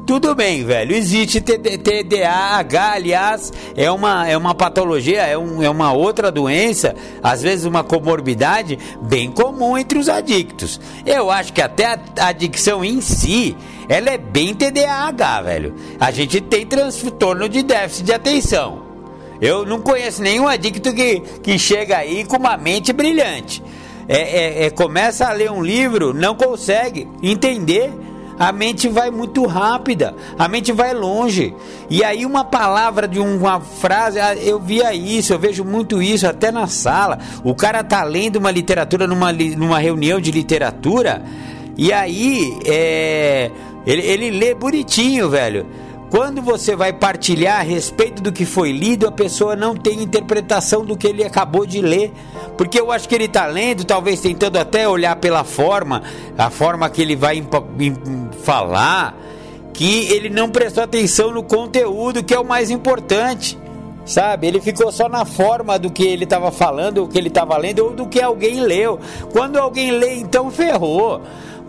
Tudo bem, velho. Existe TDAH, aliás, é uma, é uma patologia, é, um, é uma outra doença, às vezes uma comorbidade bem comum entre os adictos. Eu acho que até a adicção em si, ela é bem TDAH, velho. A gente tem transtorno de déficit de atenção. Eu não conheço nenhum adicto que, que chega aí com uma mente brilhante. É, é, é, começa a ler um livro, não consegue entender. A mente vai muito rápida, a mente vai longe. E aí, uma palavra de uma frase, ah, eu via isso, eu vejo muito isso até na sala. O cara tá lendo uma literatura numa, numa reunião de literatura, e aí é, ele, ele lê bonitinho, velho. Quando você vai partilhar a respeito do que foi lido, a pessoa não tem interpretação do que ele acabou de ler. Porque eu acho que ele está lendo, talvez tentando até olhar pela forma, a forma que ele vai falar, que ele não prestou atenção no conteúdo, que é o mais importante. Sabe? Ele ficou só na forma do que ele estava falando, o que ele estava lendo, ou do que alguém leu. Quando alguém lê, então ferrou.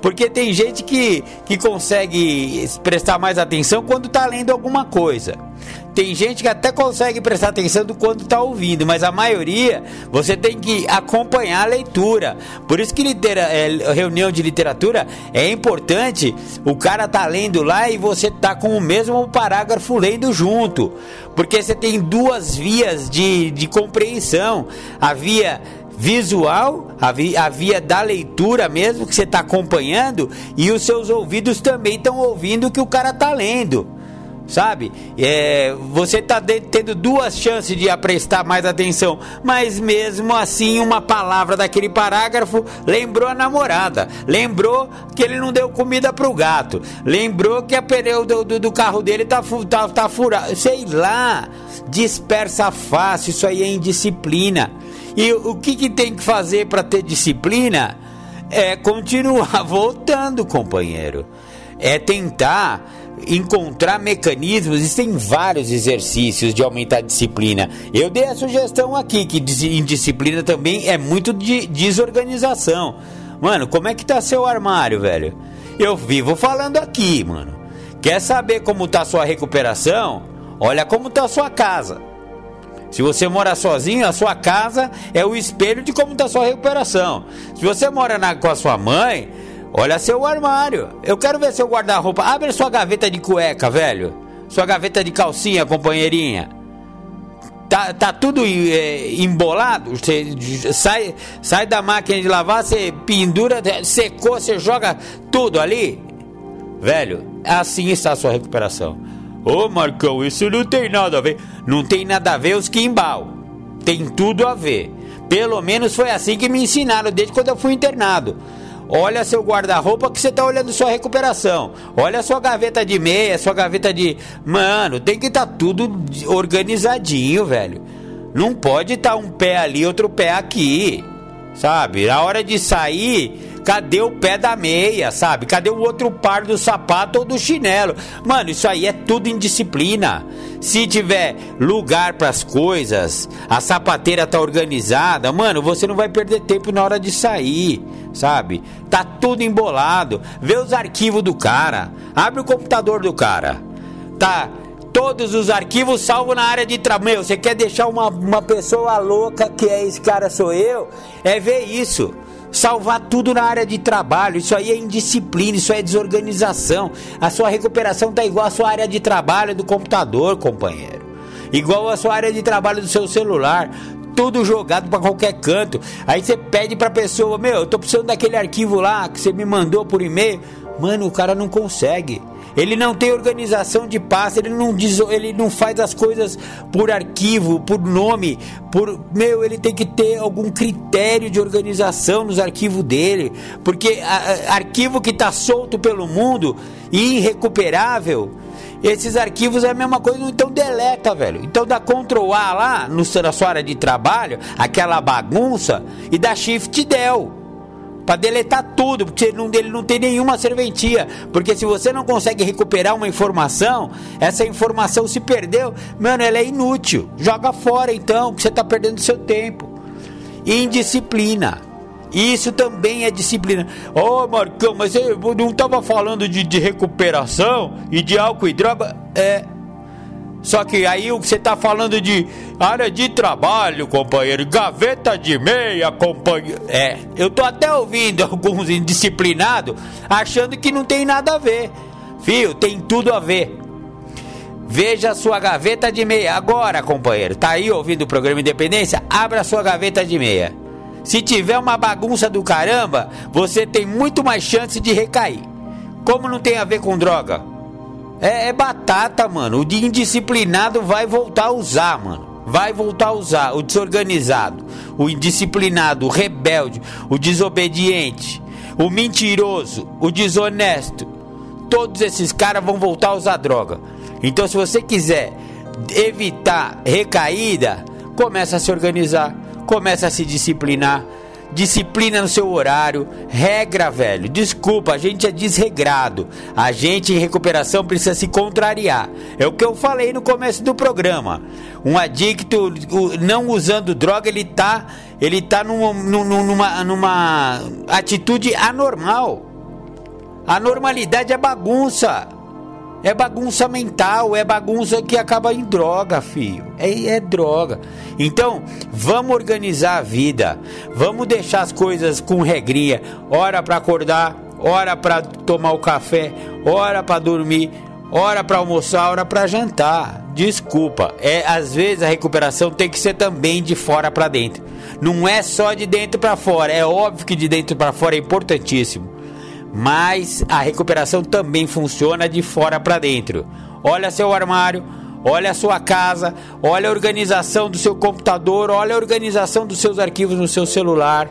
Porque tem gente que, que consegue prestar mais atenção quando está lendo alguma coisa. Tem gente que até consegue prestar atenção do quando está ouvindo, mas a maioria você tem que acompanhar a leitura. Por isso que litera, é, reunião de literatura é importante. O cara tá lendo lá e você tá com o mesmo parágrafo lendo junto, porque você tem duas vias de, de compreensão: a via visual, a via, a via da leitura mesmo que você está acompanhando e os seus ouvidos também estão ouvindo o que o cara está lendo. Sabe? É, você está tendo duas chances de prestar mais atenção, mas mesmo assim, uma palavra daquele parágrafo lembrou a namorada, lembrou que ele não deu comida para o gato, lembrou que a pneu do, do, do carro dele tá, tá, tá furado, sei lá, dispersa fácil, isso aí é indisciplina. E o que, que tem que fazer para ter disciplina? É continuar voltando, companheiro. É tentar encontrar mecanismos, existem vários exercícios de aumentar a disciplina. Eu dei a sugestão aqui que indisciplina também é muito de desorganização. Mano, como é que tá seu armário, velho? Eu vivo falando aqui, mano. Quer saber como tá sua recuperação? Olha como tá sua casa. Se você mora sozinho, a sua casa é o espelho de como está a sua recuperação. Se você mora na, com a sua mãe, olha seu armário. Eu quero ver seu guarda-roupa. Abre sua gaveta de cueca, velho. Sua gaveta de calcinha, companheirinha. Tá, tá tudo é, embolado? Você sai, sai da máquina de lavar, você pendura, secou, você joga tudo ali? Velho, assim está a sua recuperação. Ô Marcão, isso não tem nada a ver. Não tem nada a ver os quimbal. Tem tudo a ver. Pelo menos foi assim que me ensinaram desde quando eu fui internado. Olha seu guarda-roupa que você tá olhando sua recuperação. Olha sua gaveta de meia, sua gaveta de. Mano, tem que estar tá tudo organizadinho, velho. Não pode estar tá um pé ali, outro pé aqui. Sabe? Na hora de sair, Cadê o pé da meia, sabe? Cadê o outro par do sapato ou do chinelo? Mano, isso aí é tudo indisciplina. Se tiver lugar para as coisas, a sapateira tá organizada, mano, você não vai perder tempo na hora de sair, sabe? Tá tudo embolado. Vê os arquivos do cara. Abre o computador do cara. Tá todos os arquivos salvo na área de trabalho. Você quer deixar uma, uma pessoa louca que é esse cara sou eu? É ver isso salvar tudo na área de trabalho. Isso aí é indisciplina, isso é desorganização. A sua recuperação tá igual a sua área de trabalho do computador, companheiro. Igual a sua área de trabalho do seu celular. Tudo jogado para qualquer canto. Aí você pede pra pessoa: Meu, eu tô precisando daquele arquivo lá que você me mandou por e-mail. Mano, o cara não consegue. Ele não tem organização de pasta, ele não diz, ele não faz as coisas por arquivo, por nome, por meu, ele tem que ter algum critério de organização nos arquivos dele, porque a, a, arquivo que está solto pelo mundo e irrecuperável, esses arquivos é a mesma coisa, então deleta, velho. Então dá Ctrl A lá no, na sua área de trabalho, aquela bagunça, e dá Shift Del para deletar tudo, porque ele não, ele não tem nenhuma serventia. Porque se você não consegue recuperar uma informação, essa informação se perdeu, mano, ela é inútil. Joga fora então, porque você está perdendo seu tempo. Indisciplina. Isso também é disciplina. Ô oh, Marcão, mas eu não estava falando de, de recuperação e de álcool e droga? É, só que aí você tá falando de área de trabalho, companheiro, gaveta de meia, companheiro. É, eu tô até ouvindo alguns indisciplinados achando que não tem nada a ver. Fio, tem tudo a ver. Veja a sua gaveta de meia agora, companheiro. Tá aí ouvindo o programa Independência? Abra a sua gaveta de meia. Se tiver uma bagunça do caramba, você tem muito mais chance de recair. Como não tem a ver com droga? É, é batata, mano. O de indisciplinado vai voltar a usar, mano. Vai voltar a usar. O desorganizado, o indisciplinado, o rebelde, o desobediente, o mentiroso, o desonesto. Todos esses caras vão voltar a usar droga. Então, se você quiser evitar recaída, começa a se organizar, começa a se disciplinar disciplina no seu horário, regra, velho. Desculpa, a gente é desregrado. A gente em recuperação precisa se contrariar. É o que eu falei no começo do programa. Um adicto não usando droga, ele tá, ele tá numa, numa, numa atitude anormal. A normalidade é bagunça. É bagunça mental, é bagunça que acaba em droga, filho. É, é droga. Então, vamos organizar a vida. Vamos deixar as coisas com regrinha. Hora para acordar, hora para tomar o café, hora para dormir, hora para almoçar, hora para jantar. Desculpa, é às vezes a recuperação tem que ser também de fora para dentro. Não é só de dentro para fora. É óbvio que de dentro para fora é importantíssimo mas a recuperação também funciona de fora para dentro. Olha seu armário, olha a sua casa, olha a organização do seu computador, olha a organização dos seus arquivos no seu celular.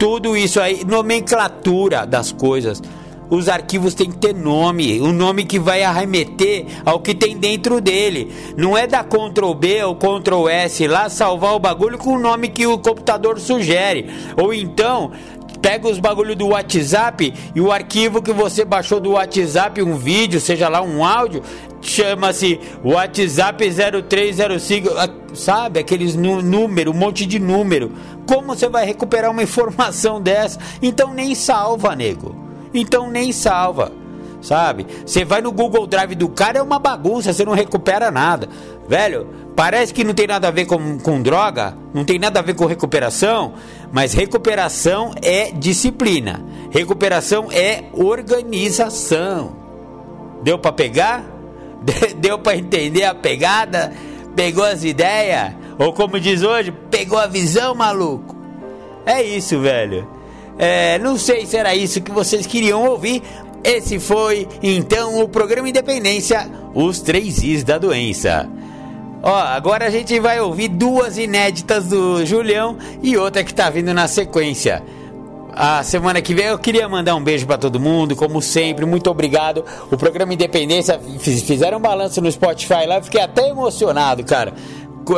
Tudo isso aí, nomenclatura das coisas. Os arquivos têm que ter nome, um nome que vai arremeter ao que tem dentro dele. Não é dar Ctrl B ou Ctrl S lá salvar o bagulho com o nome que o computador sugere. Ou então pega os bagulho do WhatsApp e o arquivo que você baixou do WhatsApp, um vídeo, seja lá um áudio, chama-se WhatsApp 0305, sabe? Aqueles número, um monte de número. Como você vai recuperar uma informação dessa? Então nem salva, nego. Então nem salva sabe? Você vai no Google Drive do cara, é uma bagunça, você não recupera nada. Velho, parece que não tem nada a ver com, com droga, não tem nada a ver com recuperação, mas recuperação é disciplina, recuperação é organização. Deu para pegar? Deu para entender a pegada? Pegou as ideias? Ou como diz hoje, pegou a visão, maluco? É isso, velho. É, não sei se era isso que vocês queriam ouvir, esse foi então o programa Independência, os três Is da doença. Ó, agora a gente vai ouvir duas inéditas do Julião e outra que tá vindo na sequência. A semana que vem eu queria mandar um beijo para todo mundo, como sempre, muito obrigado. O programa Independência fizeram um balanço no Spotify lá, eu fiquei até emocionado, cara.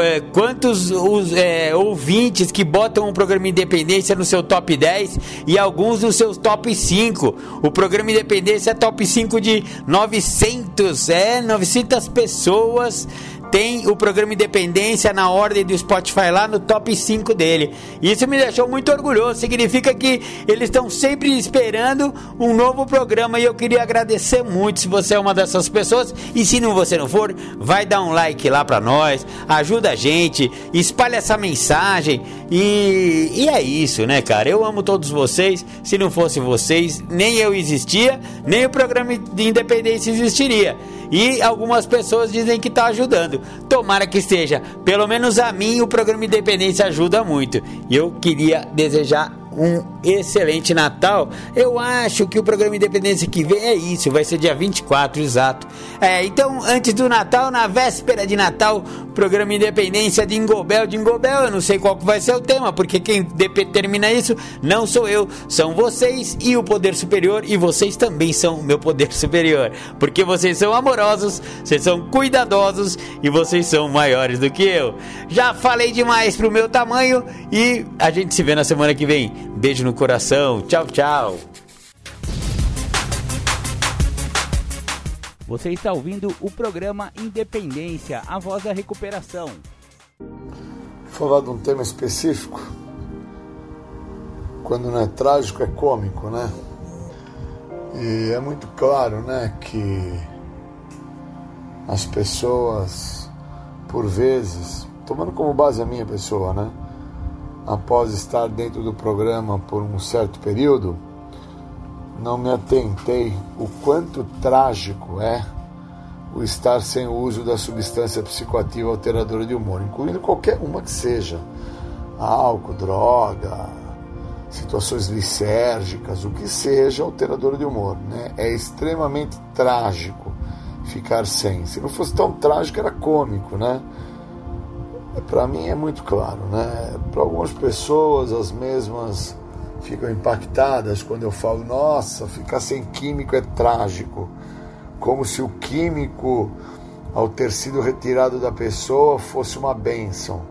É, quantos os, é, ouvintes que botam o programa Independência no seu top 10 e alguns nos seus top 5. O programa Independência é top 5 de 900, é, 900 pessoas tem o programa Independência na ordem do Spotify lá no top 5 dele. Isso me deixou muito orgulhoso. Significa que eles estão sempre esperando um novo programa e eu queria agradecer muito se você é uma dessas pessoas. E se não você não for, vai dar um like lá para nós, ajuda a gente, espalha essa mensagem e, e é isso, né, cara? Eu amo todos vocês. Se não fosse vocês, nem eu existia, nem o programa de Independência existiria e algumas pessoas dizem que está ajudando. Tomara que esteja. Pelo menos a mim o programa Independência ajuda muito. E eu queria desejar um excelente Natal. Eu acho que o programa Independência que vem é isso, vai ser dia 24, exato. É, então, antes do Natal, na véspera de Natal, programa Independência de Ingobel, de Ingobel, eu não sei qual vai ser o tema, porque quem determina isso não sou eu, são vocês e o poder superior, e vocês também são o meu poder superior, porque vocês são amorosos, vocês são cuidadosos e vocês são maiores do que eu. Já falei demais pro meu tamanho e a gente se vê na semana que vem. Beijo no coração. Tchau, tchau. Você está ouvindo o programa Independência, a voz da recuperação. Falar de um tema específico, quando não é trágico, é cômico, né? E é muito claro, né, que as pessoas, por vezes, tomando como base a minha pessoa, né? Após estar dentro do programa por um certo período, não me atentei o quanto trágico é o estar sem o uso da substância psicoativa alteradora de humor, incluindo qualquer uma que seja, álcool, droga, situações lisérgicas, o que seja alteradora de humor, né? É extremamente trágico ficar sem. Se não fosse tão trágico, era cômico, né? Para mim é muito claro, né? Para algumas pessoas, as mesmas ficam impactadas quando eu falo, nossa, ficar sem químico é trágico. Como se o químico, ao ter sido retirado da pessoa, fosse uma bênção.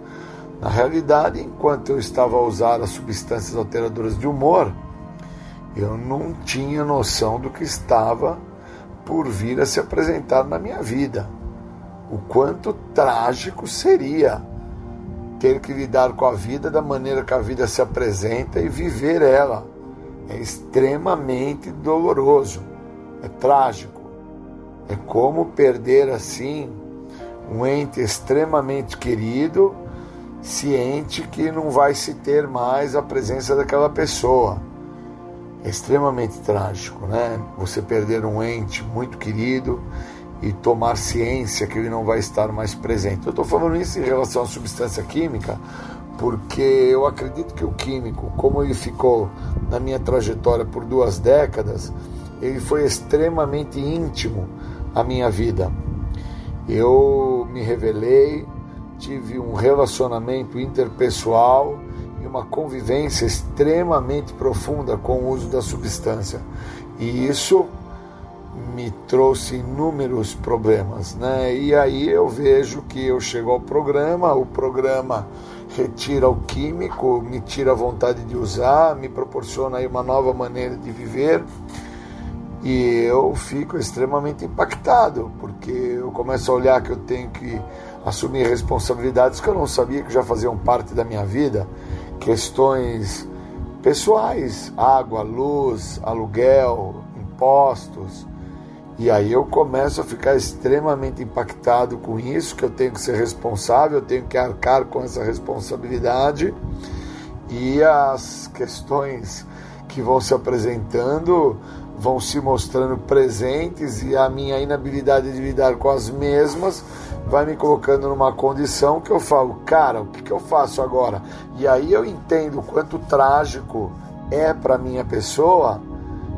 Na realidade, enquanto eu estava a usar as substâncias alteradoras de humor, eu não tinha noção do que estava por vir a se apresentar na minha vida. O quanto trágico seria ter que lidar com a vida da maneira que a vida se apresenta e viver ela. É extremamente doloroso, é trágico. É como perder assim um ente extremamente querido, ciente que não vai se ter mais a presença daquela pessoa. É extremamente trágico, né? Você perder um ente muito querido e tomar ciência que ele não vai estar mais presente. Eu estou falando isso em relação à substância química, porque eu acredito que o químico, como ele ficou na minha trajetória por duas décadas, ele foi extremamente íntimo à minha vida. Eu me revelei, tive um relacionamento interpessoal e uma convivência extremamente profunda com o uso da substância. E isso me trouxe inúmeros problemas, né? E aí eu vejo que eu chego ao programa, o programa retira o químico, me tira a vontade de usar, me proporciona aí uma nova maneira de viver. E eu fico extremamente impactado, porque eu começo a olhar que eu tenho que assumir responsabilidades que eu não sabia que já faziam parte da minha vida, questões pessoais, água, luz, aluguel, impostos, e aí eu começo a ficar extremamente impactado com isso, que eu tenho que ser responsável, eu tenho que arcar com essa responsabilidade. E as questões que vão se apresentando vão se mostrando presentes e a minha inabilidade de lidar com as mesmas vai me colocando numa condição que eu falo, cara, o que, que eu faço agora? E aí eu entendo o quanto trágico é para minha pessoa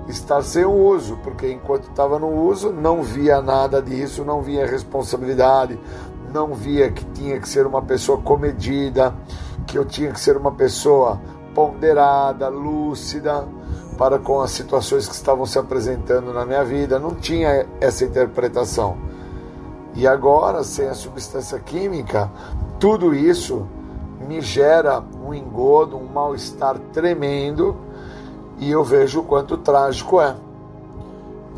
estar sem o uso, porque enquanto estava no uso não via nada disso, não via responsabilidade, não via que tinha que ser uma pessoa comedida, que eu tinha que ser uma pessoa ponderada, lúcida para com as situações que estavam se apresentando na minha vida. Não tinha essa interpretação. E agora, sem a substância química, tudo isso me gera um engodo, um mal-estar tremendo e eu vejo o quanto trágico é.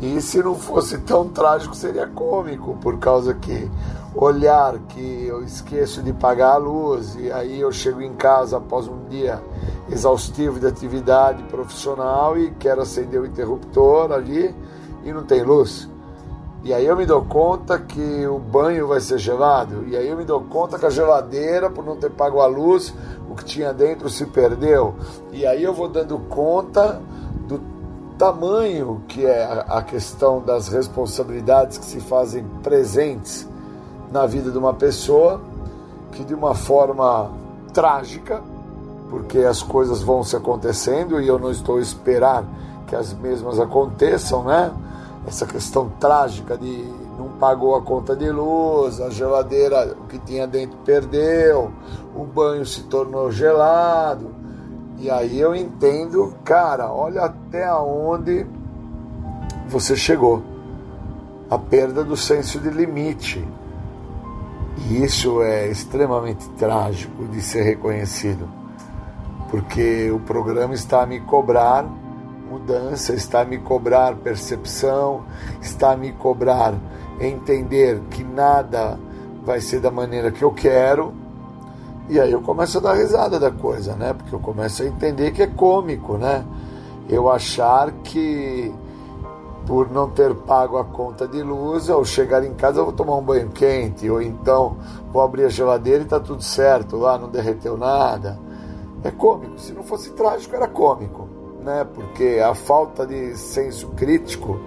E se não fosse tão trágico, seria cômico, por causa que olhar que eu esqueço de pagar a luz e aí eu chego em casa após um dia exaustivo de atividade profissional e quero acender o interruptor ali e não tem luz. E aí eu me dou conta que o banho vai ser gelado. E aí eu me dou conta que a geladeira, por não ter pago a luz, o que tinha dentro se perdeu. E aí eu vou dando conta do tamanho que é a questão das responsabilidades que se fazem presentes na vida de uma pessoa, que de uma forma trágica, porque as coisas vão se acontecendo e eu não estou a esperar que as mesmas aconteçam, né? Essa questão trágica de não pagou a conta de luz, a geladeira, o que tinha dentro perdeu, o banho se tornou gelado. E aí eu entendo, cara, olha até onde você chegou. A perda do senso de limite. E isso é extremamente trágico de ser reconhecido, porque o programa está a me cobrar mudança, está a me cobrar percepção, está a me cobrar entender que nada vai ser da maneira que eu quero. E aí eu começo a dar risada da coisa, né? Porque eu começo a entender que é cômico, né? Eu achar que por não ter pago a conta de luz, ao chegar em casa eu vou tomar um banho quente, ou então vou abrir a geladeira e tá tudo certo, lá não derreteu nada. É cômico. Se não fosse trágico, era cômico né? Porque a falta de senso crítico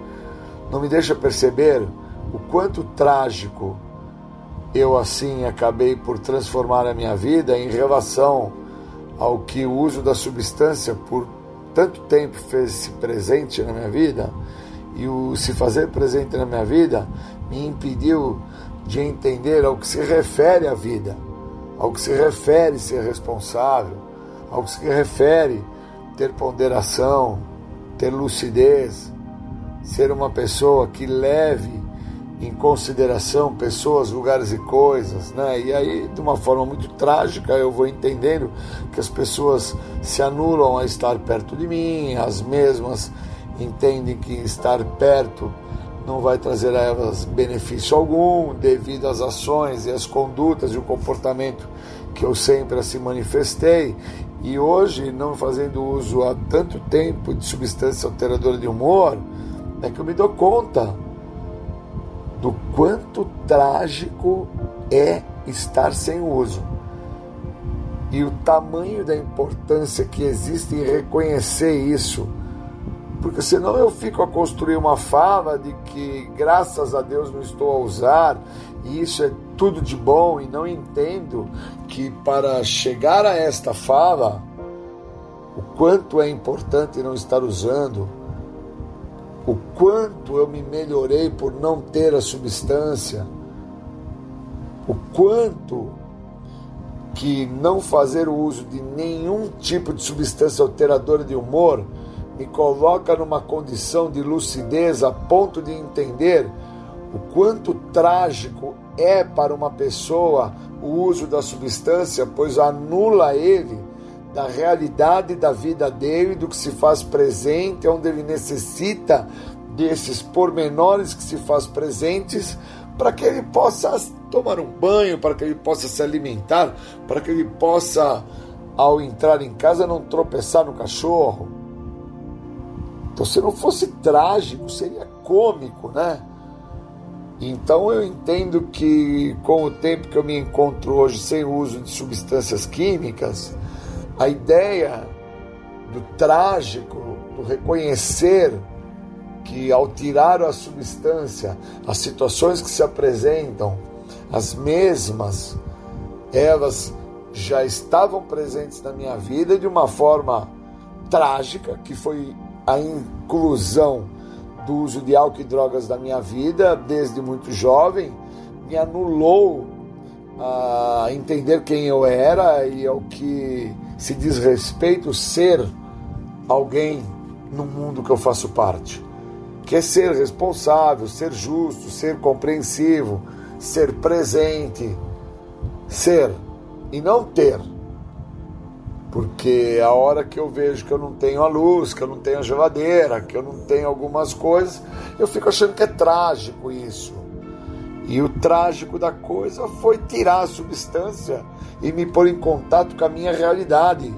não me deixa perceber o quanto trágico eu assim acabei por transformar a minha vida em relação ao que o uso da substância por tanto tempo fez-se presente na minha vida e o se fazer presente na minha vida me impediu de entender ao que se refere à vida, ao que se refere ser responsável, ao que se refere ter ponderação, ter lucidez, ser uma pessoa que leve em consideração pessoas, lugares e coisas, né? E aí, de uma forma muito trágica, eu vou entendendo que as pessoas se anulam a estar perto de mim, as mesmas entendem que estar perto não vai trazer a elas benefício algum, devido às ações e às condutas e o comportamento que eu sempre assim manifestei, e hoje, não fazendo uso há tanto tempo de substância alteradora de humor, é que eu me dou conta do quanto trágico é estar sem uso. E o tamanho da importância que existe em reconhecer isso. Porque senão eu fico a construir uma fala de que graças a Deus não estou a usar, e isso é tudo de bom, e não entendo que para chegar a esta fala, o quanto é importante não estar usando, o quanto eu me melhorei por não ter a substância, o quanto que não fazer o uso de nenhum tipo de substância alteradora de humor me coloca numa condição de lucidez a ponto de entender o quanto trágico é para uma pessoa o uso da substância, pois anula ele da realidade da vida dele, do que se faz presente, onde ele necessita desses pormenores que se faz presentes para que ele possa tomar um banho, para que ele possa se alimentar, para que ele possa, ao entrar em casa, não tropeçar no cachorro. Então, se não fosse trágico, seria cômico, né? Então eu entendo que com o tempo que eu me encontro hoje sem uso de substâncias químicas, a ideia do trágico, do reconhecer que ao tirar a substância, as situações que se apresentam, as mesmas, elas já estavam presentes na minha vida de uma forma trágica, que foi a inclusão do uso de álcool e drogas da minha vida desde muito jovem me anulou a entender quem eu era e ao que se diz respeito ser alguém no mundo que eu faço parte. Que é ser responsável, ser justo, ser compreensivo, ser presente, ser e não ter. Porque a hora que eu vejo que eu não tenho a luz, que eu não tenho a geladeira, que eu não tenho algumas coisas, eu fico achando que é trágico isso. E o trágico da coisa foi tirar a substância e me pôr em contato com a minha realidade,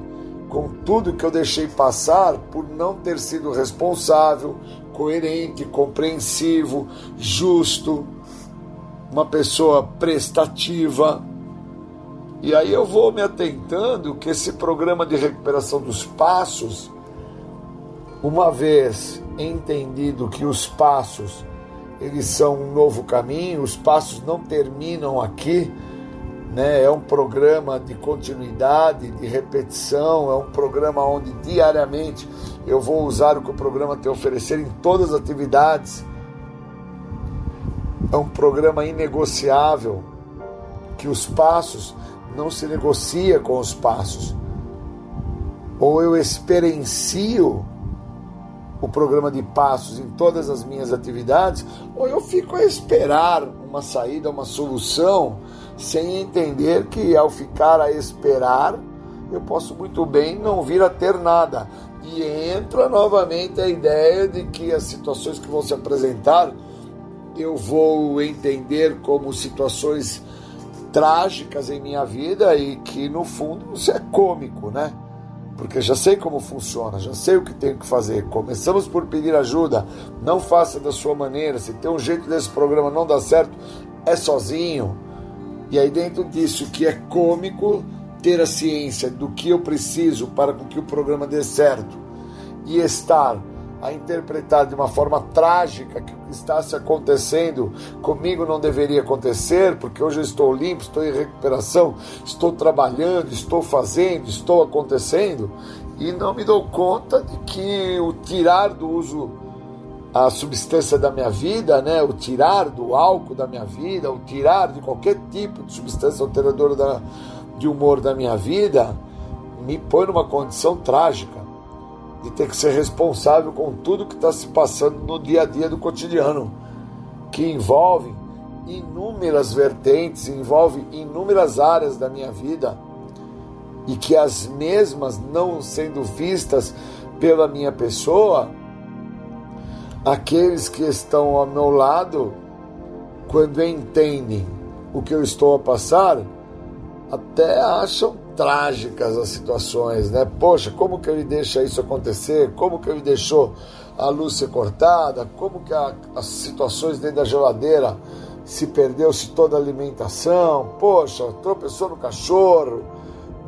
com tudo que eu deixei passar por não ter sido responsável, coerente, compreensivo, justo, uma pessoa prestativa e aí eu vou me atentando que esse programa de recuperação dos passos, uma vez entendido que os passos eles são um novo caminho, os passos não terminam aqui, né? É um programa de continuidade, de repetição, é um programa onde diariamente eu vou usar o que o programa tem a oferecer em todas as atividades. É um programa inegociável que os passos não se negocia com os passos. Ou eu experiencio o programa de passos em todas as minhas atividades, ou eu fico a esperar uma saída, uma solução, sem entender que ao ficar a esperar, eu posso muito bem não vir a ter nada. E entra novamente a ideia de que as situações que vão se apresentar, eu vou entender como situações trágicas em minha vida e que no fundo isso é cômico, né? Porque já sei como funciona, já sei o que tenho que fazer. Começamos por pedir ajuda, não faça da sua maneira. Se tem um jeito desse programa não dar certo, é sozinho. E aí dentro disso que é cômico, ter a ciência do que eu preciso para que o programa dê certo e estar a interpretar de uma forma trágica que o que está se acontecendo comigo não deveria acontecer, porque hoje eu estou limpo, estou em recuperação, estou trabalhando, estou fazendo, estou acontecendo, e não me dou conta de que o tirar do uso a substância da minha vida, né, o tirar do álcool da minha vida, o tirar de qualquer tipo de substância alteradora da, de humor da minha vida, me põe numa condição trágica de ter que ser responsável com tudo que está se passando no dia a dia do cotidiano, que envolve inúmeras vertentes, envolve inúmeras áreas da minha vida e que as mesmas não sendo vistas pela minha pessoa, aqueles que estão ao meu lado, quando entendem o que eu estou a passar, até acham trágicas as situações, né? Poxa, como que ele deixa isso acontecer? Como que ele deixou a luz ser cortada? Como que a, as situações dentro da geladeira se perdeu-se toda a alimentação? Poxa, tropeçou no cachorro,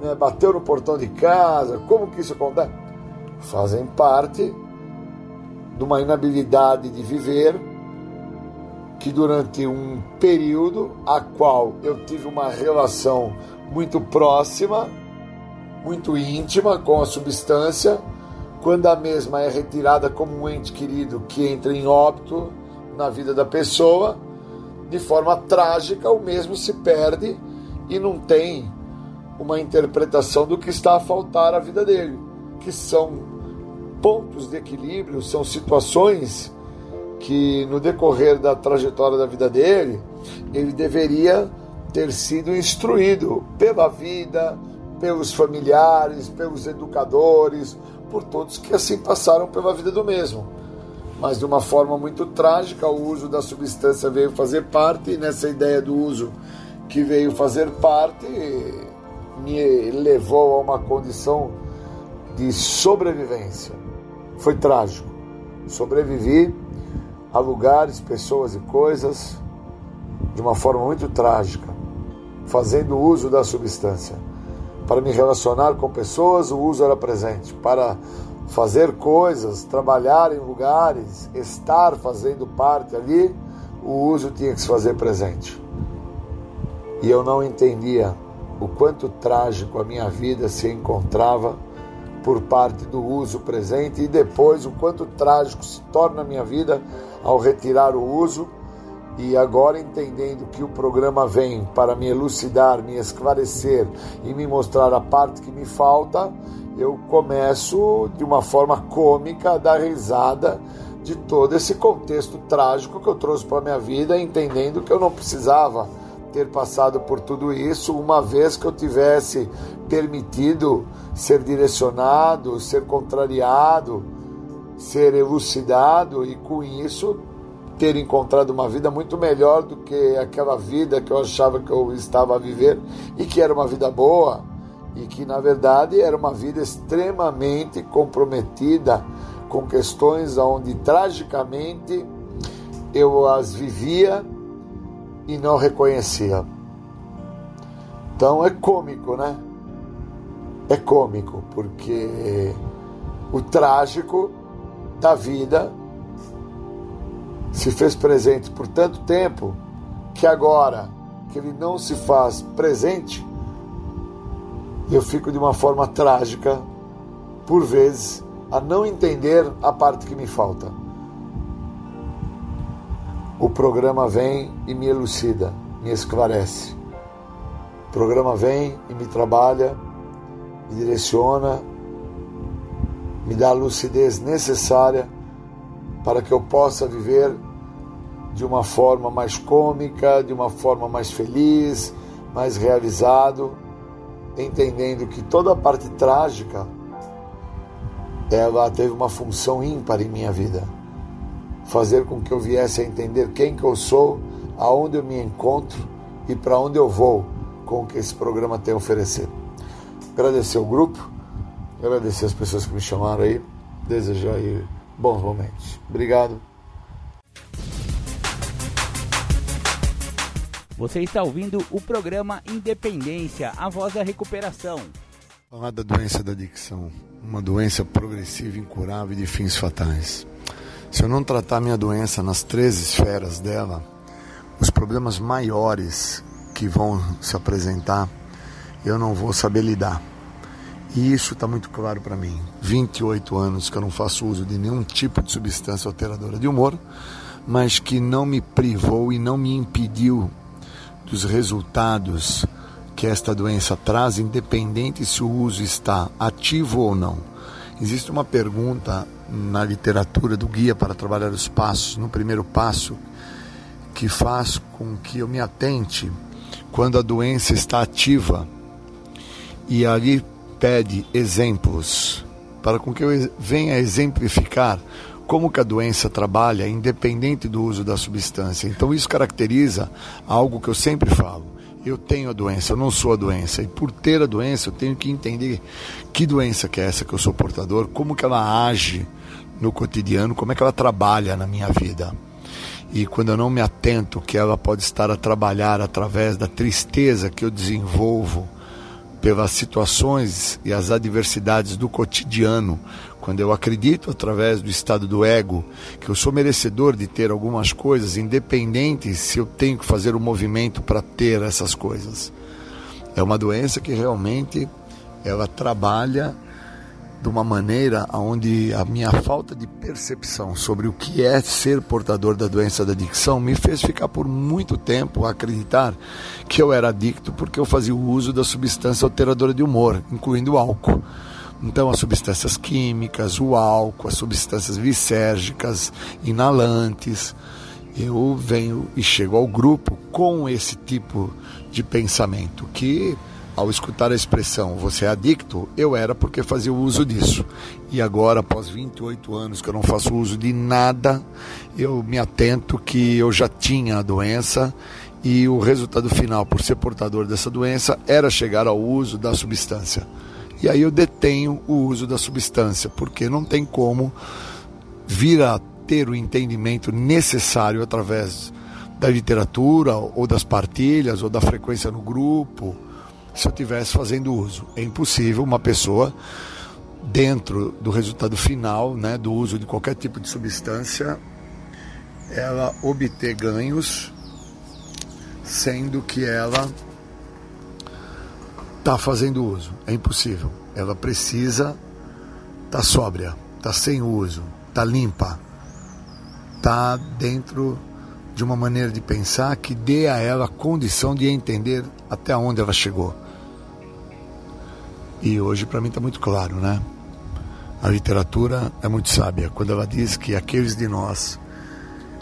né? bateu no portão de casa. Como que isso acontece? Fazem parte de uma inabilidade de viver que durante um período a qual eu tive uma relação muito próxima, muito íntima com a substância, quando a mesma é retirada como um ente querido que entra em óbito na vida da pessoa, de forma trágica, o mesmo se perde e não tem uma interpretação do que está a faltar à vida dele, que são pontos de equilíbrio, são situações que no decorrer da trajetória da vida dele, ele deveria ter sido instruído pela vida, pelos familiares, pelos educadores, por todos que assim passaram pela vida do mesmo. Mas de uma forma muito trágica, o uso da substância veio fazer parte, e nessa ideia do uso que veio fazer parte, me levou a uma condição de sobrevivência. Foi trágico. Sobrevivi a lugares, pessoas e coisas de uma forma muito trágica fazendo uso da substância. Para me relacionar com pessoas, o uso era presente. Para fazer coisas, trabalhar em lugares, estar fazendo parte ali, o uso tinha que se fazer presente. E eu não entendia o quanto trágico a minha vida se encontrava por parte do uso presente e depois o quanto trágico se torna a minha vida ao retirar o uso E agora entendendo que o programa vem para me elucidar, me esclarecer e me mostrar a parte que me falta, eu começo de uma forma cômica a dar risada de todo esse contexto trágico que eu trouxe para minha vida, entendendo que eu não precisava ter passado por tudo isso, uma vez que eu tivesse permitido ser direcionado, ser contrariado, ser elucidado e com isso ter encontrado uma vida muito melhor do que aquela vida que eu achava que eu estava a viver e que era uma vida boa e que na verdade era uma vida extremamente comprometida com questões onde tragicamente eu as vivia e não reconhecia. Então é cômico, né? É cômico, porque o trágico da vida se fez presente por tanto tempo que agora que ele não se faz presente, eu fico de uma forma trágica, por vezes, a não entender a parte que me falta. O programa vem e me elucida, me esclarece. O programa vem e me trabalha, me direciona, me dá a lucidez necessária para que eu possa viver de uma forma mais cômica, de uma forma mais feliz, mais realizado, entendendo que toda a parte trágica ela teve uma função ímpar em minha vida fazer com que eu viesse a entender quem que eu sou, aonde eu me encontro e para onde eu vou com o que esse programa tem a oferecer. Agradecer o grupo, agradecer as pessoas que me chamaram aí, desejar aí bons momentos. Obrigado. Você está ouvindo o programa Independência, a voz da recuperação. Falar da doença da adicção, uma doença progressiva, incurável e de fins fatais. Se eu não tratar minha doença nas três esferas dela, os problemas maiores que vão se apresentar, eu não vou saber lidar. E isso está muito claro para mim. 28 anos que eu não faço uso de nenhum tipo de substância alteradora de humor, mas que não me privou e não me impediu dos resultados que esta doença traz, independente se o uso está ativo ou não. Existe uma pergunta na literatura do Guia para Trabalhar os Passos, no primeiro passo, que faz com que eu me atente quando a doença está ativa e ali pede exemplos para com que eu venha exemplificar como que a doença trabalha independente do uso da substância. Então isso caracteriza algo que eu sempre falo eu tenho a doença, eu não sou a doença. E por ter a doença, eu tenho que entender que doença que é essa que eu sou portador, como que ela age no cotidiano, como é que ela trabalha na minha vida. E quando eu não me atento que ela pode estar a trabalhar através da tristeza que eu desenvolvo pelas situações e as adversidades do cotidiano, quando eu acredito através do estado do ego que eu sou merecedor de ter algumas coisas, independente se eu tenho que fazer o um movimento para ter essas coisas. É uma doença que realmente ela trabalha de uma maneira onde a minha falta de percepção sobre o que é ser portador da doença da adicção me fez ficar por muito tempo a acreditar que eu era adicto porque eu fazia o uso da substância alteradora de humor, incluindo o álcool. Então, as substâncias químicas, o álcool, as substâncias lisérgicas, inalantes. Eu venho e chego ao grupo com esse tipo de pensamento que ao escutar a expressão você é adicto, eu era porque fazia uso disso. E agora, após 28 anos que eu não faço uso de nada, eu me atento que eu já tinha a doença e o resultado final, por ser portador dessa doença, era chegar ao uso da substância. E aí eu detenho o uso da substância, porque não tem como vir a ter o entendimento necessário através da literatura ou das partilhas ou da frequência no grupo se eu tivesse fazendo uso. É impossível uma pessoa dentro do resultado final, né, do uso de qualquer tipo de substância, ela obter ganhos, sendo que ela está fazendo uso. É impossível. Ela precisa estar tá sóbria, tá sem uso, tá limpa, tá dentro de uma maneira de pensar que dê a ela a condição de entender até onde ela chegou. E hoje para mim está muito claro, né? A literatura é muito sábia quando ela diz que aqueles de nós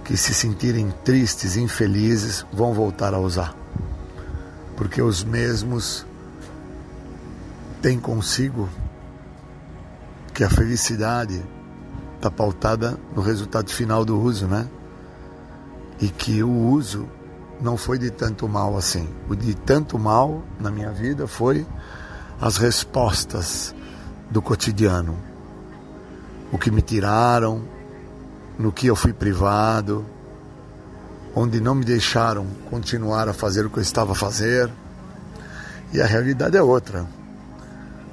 que se sentirem tristes, infelizes, vão voltar a usar. Porque os mesmos têm consigo que a felicidade está pautada no resultado final do uso, né? E que o uso não foi de tanto mal assim. O de tanto mal na minha vida foi as respostas do cotidiano. O que me tiraram, no que eu fui privado, onde não me deixaram continuar a fazer o que eu estava a fazer. E a realidade é outra.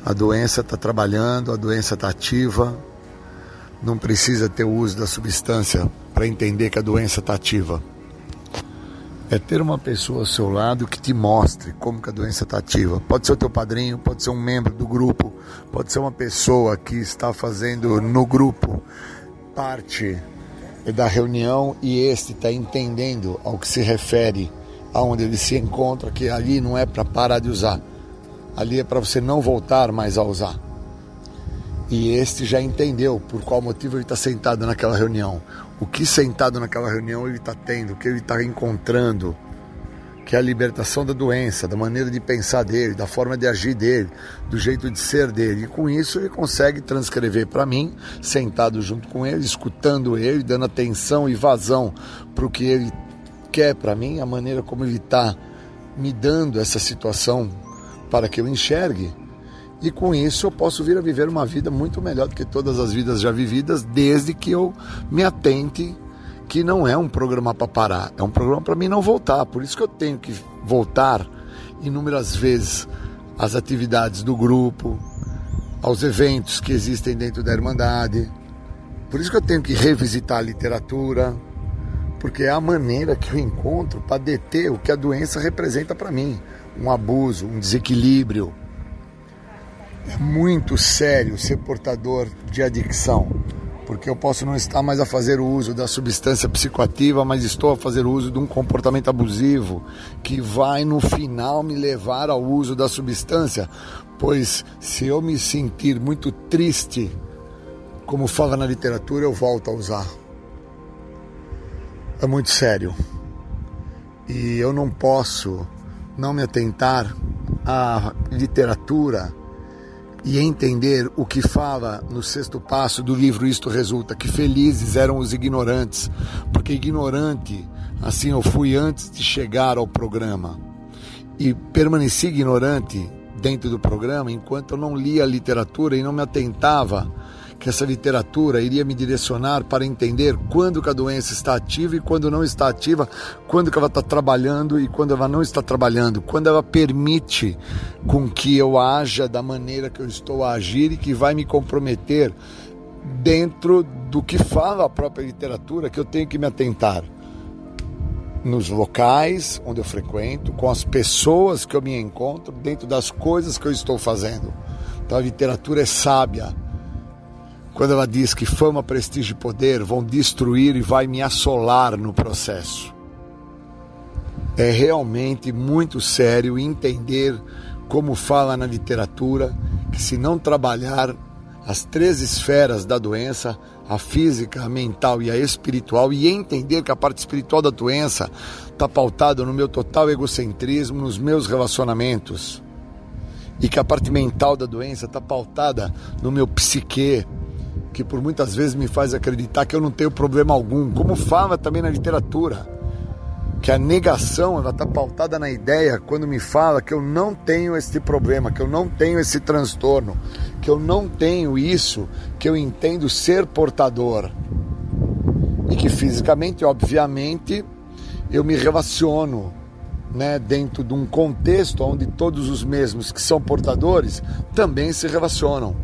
A doença está trabalhando, a doença está ativa. Não precisa ter o uso da substância para entender que a doença está ativa. É ter uma pessoa ao seu lado que te mostre como que a doença está ativa. Pode ser o teu padrinho, pode ser um membro do grupo, pode ser uma pessoa que está fazendo no grupo parte da reunião e este está entendendo ao que se refere aonde ele se encontra, que ali não é para parar de usar, ali é para você não voltar mais a usar. E este já entendeu por qual motivo ele está sentado naquela reunião, o que sentado naquela reunião ele está tendo, o que ele está encontrando, que é a libertação da doença, da maneira de pensar dele, da forma de agir dele, do jeito de ser dele. E com isso ele consegue transcrever para mim, sentado junto com ele, escutando ele, dando atenção e vazão para o que ele quer para mim, a maneira como ele está me dando essa situação para que eu enxergue. E com isso eu posso vir a viver uma vida muito melhor do que todas as vidas já vividas, desde que eu me atente que não é um programa para parar, é um programa para mim não voltar. Por isso que eu tenho que voltar inúmeras vezes às atividades do grupo, aos eventos que existem dentro da Irmandade. Por isso que eu tenho que revisitar a literatura, porque é a maneira que eu encontro para deter o que a doença representa para mim. Um abuso, um desequilíbrio. É muito sério ser portador de adicção porque eu posso não estar mais a fazer o uso da substância psicoativa, mas estou a fazer o uso de um comportamento abusivo que vai no final me levar ao uso da substância, pois se eu me sentir muito triste, como fala na literatura, eu volto a usar. É muito sério. E eu não posso não me atentar à literatura e entender o que fala no sexto passo do livro Isto Resulta, que felizes eram os ignorantes, porque ignorante, assim eu fui antes de chegar ao programa. E permaneci ignorante dentro do programa enquanto eu não lia a literatura e não me atentava que essa literatura iria me direcionar para entender quando que a doença está ativa e quando não está ativa, quando que ela está trabalhando e quando ela não está trabalhando, quando ela permite com que eu haja da maneira que eu estou a agir e que vai me comprometer dentro do que fala a própria literatura que eu tenho que me atentar nos locais onde eu frequento, com as pessoas que eu me encontro, dentro das coisas que eu estou fazendo. Então a literatura é sábia quando ela diz que fama, prestígio e poder vão destruir e vai me assolar no processo. É realmente muito sério entender como fala na literatura que se não trabalhar as três esferas da doença, a física, a mental e a espiritual, e entender que a parte espiritual da doença está pautada no meu total egocentrismo, nos meus relacionamentos, e que a parte mental da doença está pautada no meu psique, que por muitas vezes me faz acreditar que eu não tenho problema algum, como fala também na literatura, que a negação ela está pautada na ideia quando me fala que eu não tenho esse problema, que eu não tenho esse transtorno, que eu não tenho isso que eu entendo ser portador. E que fisicamente, obviamente, eu me relaciono né, dentro de um contexto onde todos os mesmos que são portadores também se relacionam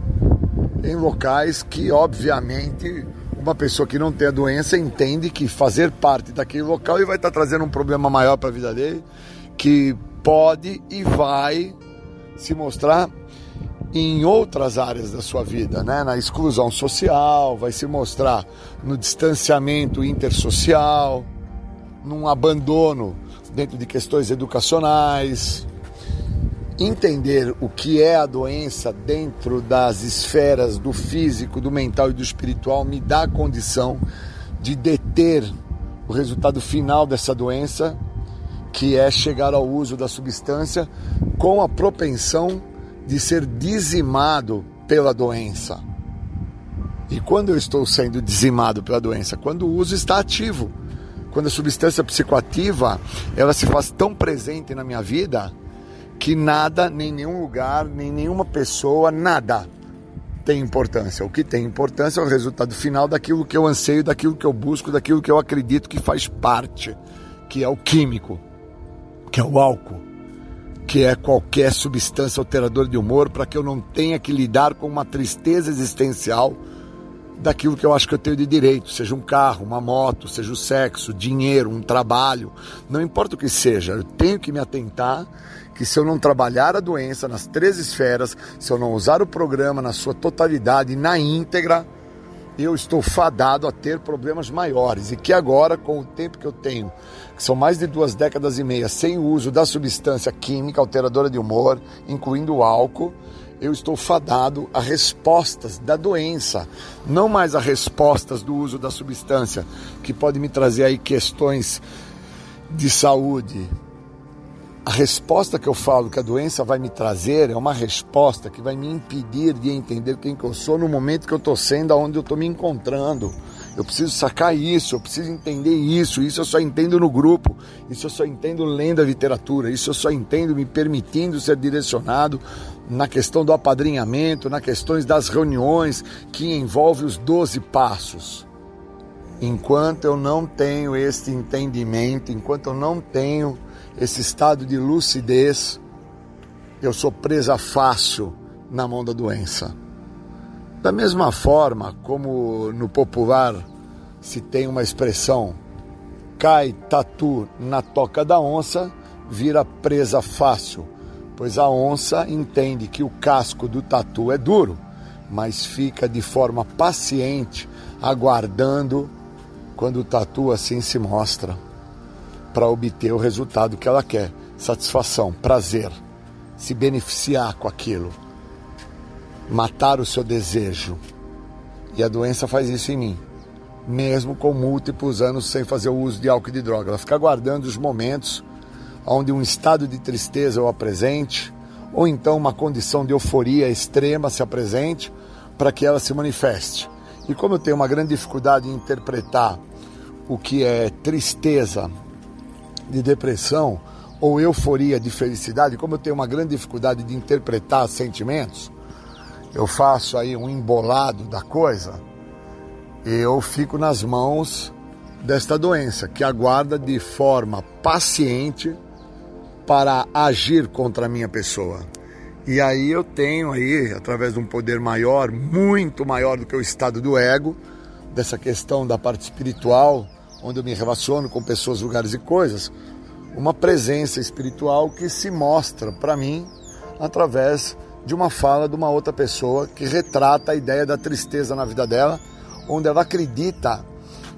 em locais que, obviamente, uma pessoa que não tem a doença entende que fazer parte daquele local e vai estar trazendo um problema maior para a vida dele, que pode e vai se mostrar em outras áreas da sua vida, né? na exclusão social, vai se mostrar no distanciamento intersocial, num abandono dentro de questões educacionais, entender o que é a doença dentro das esferas do físico, do mental e do espiritual me dá a condição de deter o resultado final dessa doença, que é chegar ao uso da substância com a propensão de ser dizimado pela doença. E quando eu estou sendo dizimado pela doença? Quando o uso está ativo. Quando a substância psicoativa ela se faz tão presente na minha vida que nada, nem nenhum lugar, nem nenhuma pessoa, nada tem importância. O que tem importância é o resultado final daquilo que eu anseio, daquilo que eu busco, daquilo que eu acredito que faz parte, que é o químico, que é o álcool, que é qualquer substância alteradora de humor, para que eu não tenha que lidar com uma tristeza existencial daquilo que eu acho que eu tenho de direito, seja um carro, uma moto, seja o sexo, dinheiro, um trabalho, não importa o que seja, eu tenho que me atentar que se eu não trabalhar a doença nas três esferas, se eu não usar o programa na sua totalidade, na íntegra, eu estou fadado a ter problemas maiores. E que agora, com o tempo que eu tenho, que são mais de duas décadas e meia, sem o uso da substância química alteradora de humor, incluindo o álcool, eu estou fadado a respostas da doença, não mais a respostas do uso da substância, que pode me trazer aí questões de saúde, a resposta que eu falo que a doença vai me trazer é uma resposta que vai me impedir de entender quem que eu sou no momento que eu estou sendo, aonde eu estou me encontrando. Eu preciso sacar isso, eu preciso entender isso. Isso eu só entendo no grupo, isso eu só entendo lendo a literatura, isso eu só entendo me permitindo ser direcionado na questão do apadrinhamento, na questões das reuniões que envolve os 12 passos. Enquanto eu não tenho este entendimento, enquanto eu não tenho esse estado de lucidez, eu sou presa fácil na mão da doença. Da mesma forma como no popular se tem uma expressão, cai tatu na toca da onça, vira presa fácil, pois a onça entende que o casco do tatu é duro, mas fica de forma paciente, aguardando quando o tatu assim se mostra para obter o resultado que ela quer: satisfação, prazer, se beneficiar com aquilo, matar o seu desejo. E a doença faz isso em mim, mesmo com múltiplos anos sem fazer o uso de álcool e de droga. Ela fica aguardando os momentos onde um estado de tristeza eu apresente, ou então uma condição de euforia extrema se apresente, para que ela se manifeste. E como eu tenho uma grande dificuldade em interpretar o que é tristeza de depressão ou euforia de felicidade, como eu tenho uma grande dificuldade de interpretar sentimentos, eu faço aí um embolado da coisa, eu fico nas mãos desta doença que aguarda de forma paciente para agir contra a minha pessoa. E aí eu tenho aí, através de um poder maior, muito maior do que o estado do ego, dessa questão da parte espiritual, onde eu me relaciono com pessoas, lugares e coisas, uma presença espiritual que se mostra para mim através de uma fala de uma outra pessoa que retrata a ideia da tristeza na vida dela, onde ela acredita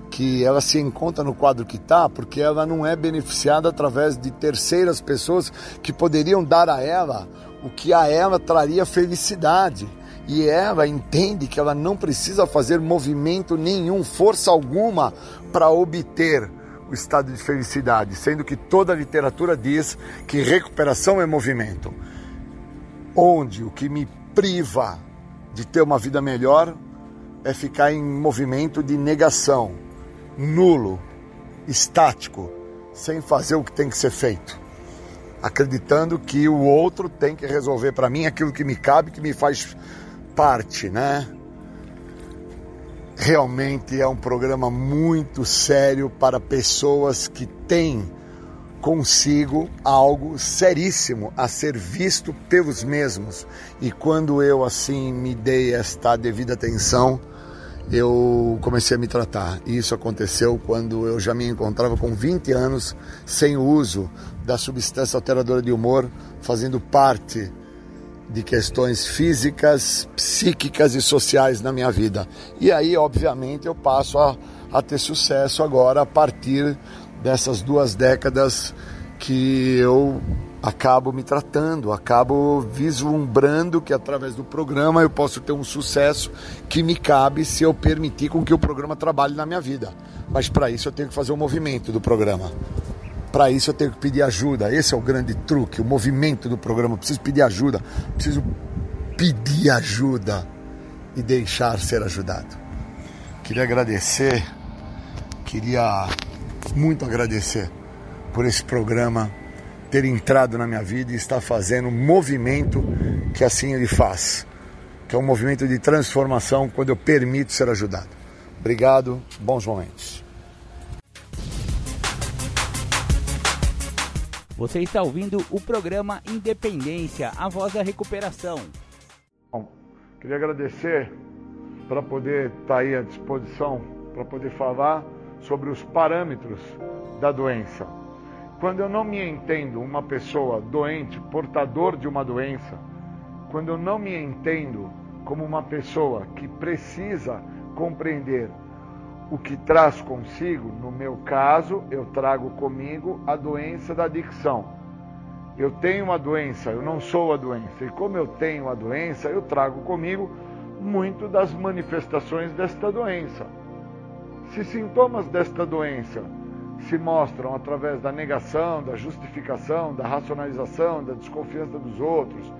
que ela se encontra no quadro que está porque ela não é beneficiada através de terceiras pessoas que poderiam dar a ela o que a ela traria felicidade. E ela entende que ela não precisa fazer movimento nenhum, força alguma, para obter o estado de felicidade, sendo que toda a literatura diz que recuperação é movimento. Onde o que me priva de ter uma vida melhor é ficar em movimento de negação, nulo, estático, sem fazer o que tem que ser feito. Acreditando que o outro tem que resolver para mim aquilo que me cabe, que me faz parte, né? Realmente é um programa muito sério para pessoas que têm consigo algo seríssimo a ser visto pelos mesmos. E quando eu assim me dei esta devida atenção, eu comecei a me tratar. E isso aconteceu quando eu já me encontrava com 20 anos sem o uso da substância alteradora de humor, fazendo parte de questões físicas, psíquicas e sociais na minha vida. E aí, obviamente, eu passo a, a ter sucesso agora a partir dessas duas décadas que eu acabo me tratando, acabo vislumbrando que através do programa eu posso ter um sucesso que me cabe se eu permitir com que o programa trabalhe na minha vida. Mas para isso eu tenho que fazer o movimento do programa. Para isso eu tenho que pedir ajuda. Esse é o grande truque, o movimento do programa. Eu preciso pedir ajuda, preciso pedir ajuda e deixar ser ajudado. Queria agradecer, queria muito agradecer por esse programa ter entrado na minha vida e estar fazendo um movimento que assim ele faz, que é um movimento de transformação quando eu permito ser ajudado. Obrigado, bons momentos. Você está ouvindo o programa Independência, a voz da recuperação. Bom, queria agradecer para poder estar tá aí à disposição, para poder falar sobre os parâmetros da doença. Quando eu não me entendo uma pessoa doente, portador de uma doença, quando eu não me entendo como uma pessoa que precisa compreender o que traz consigo, no meu caso, eu trago comigo a doença da adicção. Eu tenho uma doença, eu não sou a doença. E como eu tenho a doença, eu trago comigo muito das manifestações desta doença. Se sintomas desta doença se mostram através da negação, da justificação, da racionalização, da desconfiança dos outros,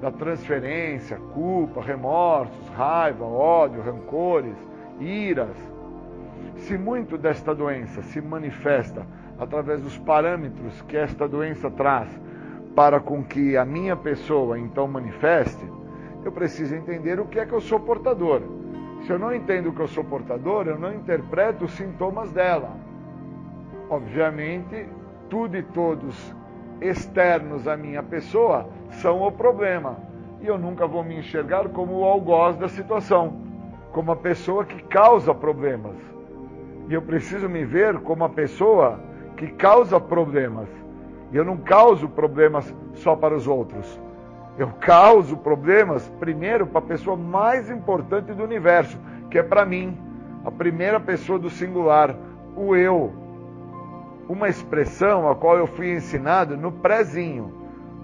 da transferência, culpa, remorsos, raiva, ódio, rancores, iras. Se muito desta doença se manifesta através dos parâmetros que esta doença traz para com que a minha pessoa então manifeste, eu preciso entender o que é que eu sou portador. Se eu não entendo que eu sou portador, eu não interpreto os sintomas dela. Obviamente, tudo e todos externos à minha pessoa são o problema. E eu nunca vou me enxergar como o algoz da situação, como a pessoa que causa problemas. E eu preciso me ver como a pessoa que causa problemas. E eu não causo problemas só para os outros. Eu causo problemas primeiro para a pessoa mais importante do universo, que é para mim, a primeira pessoa do singular, o eu uma expressão a qual eu fui ensinado no prézinho,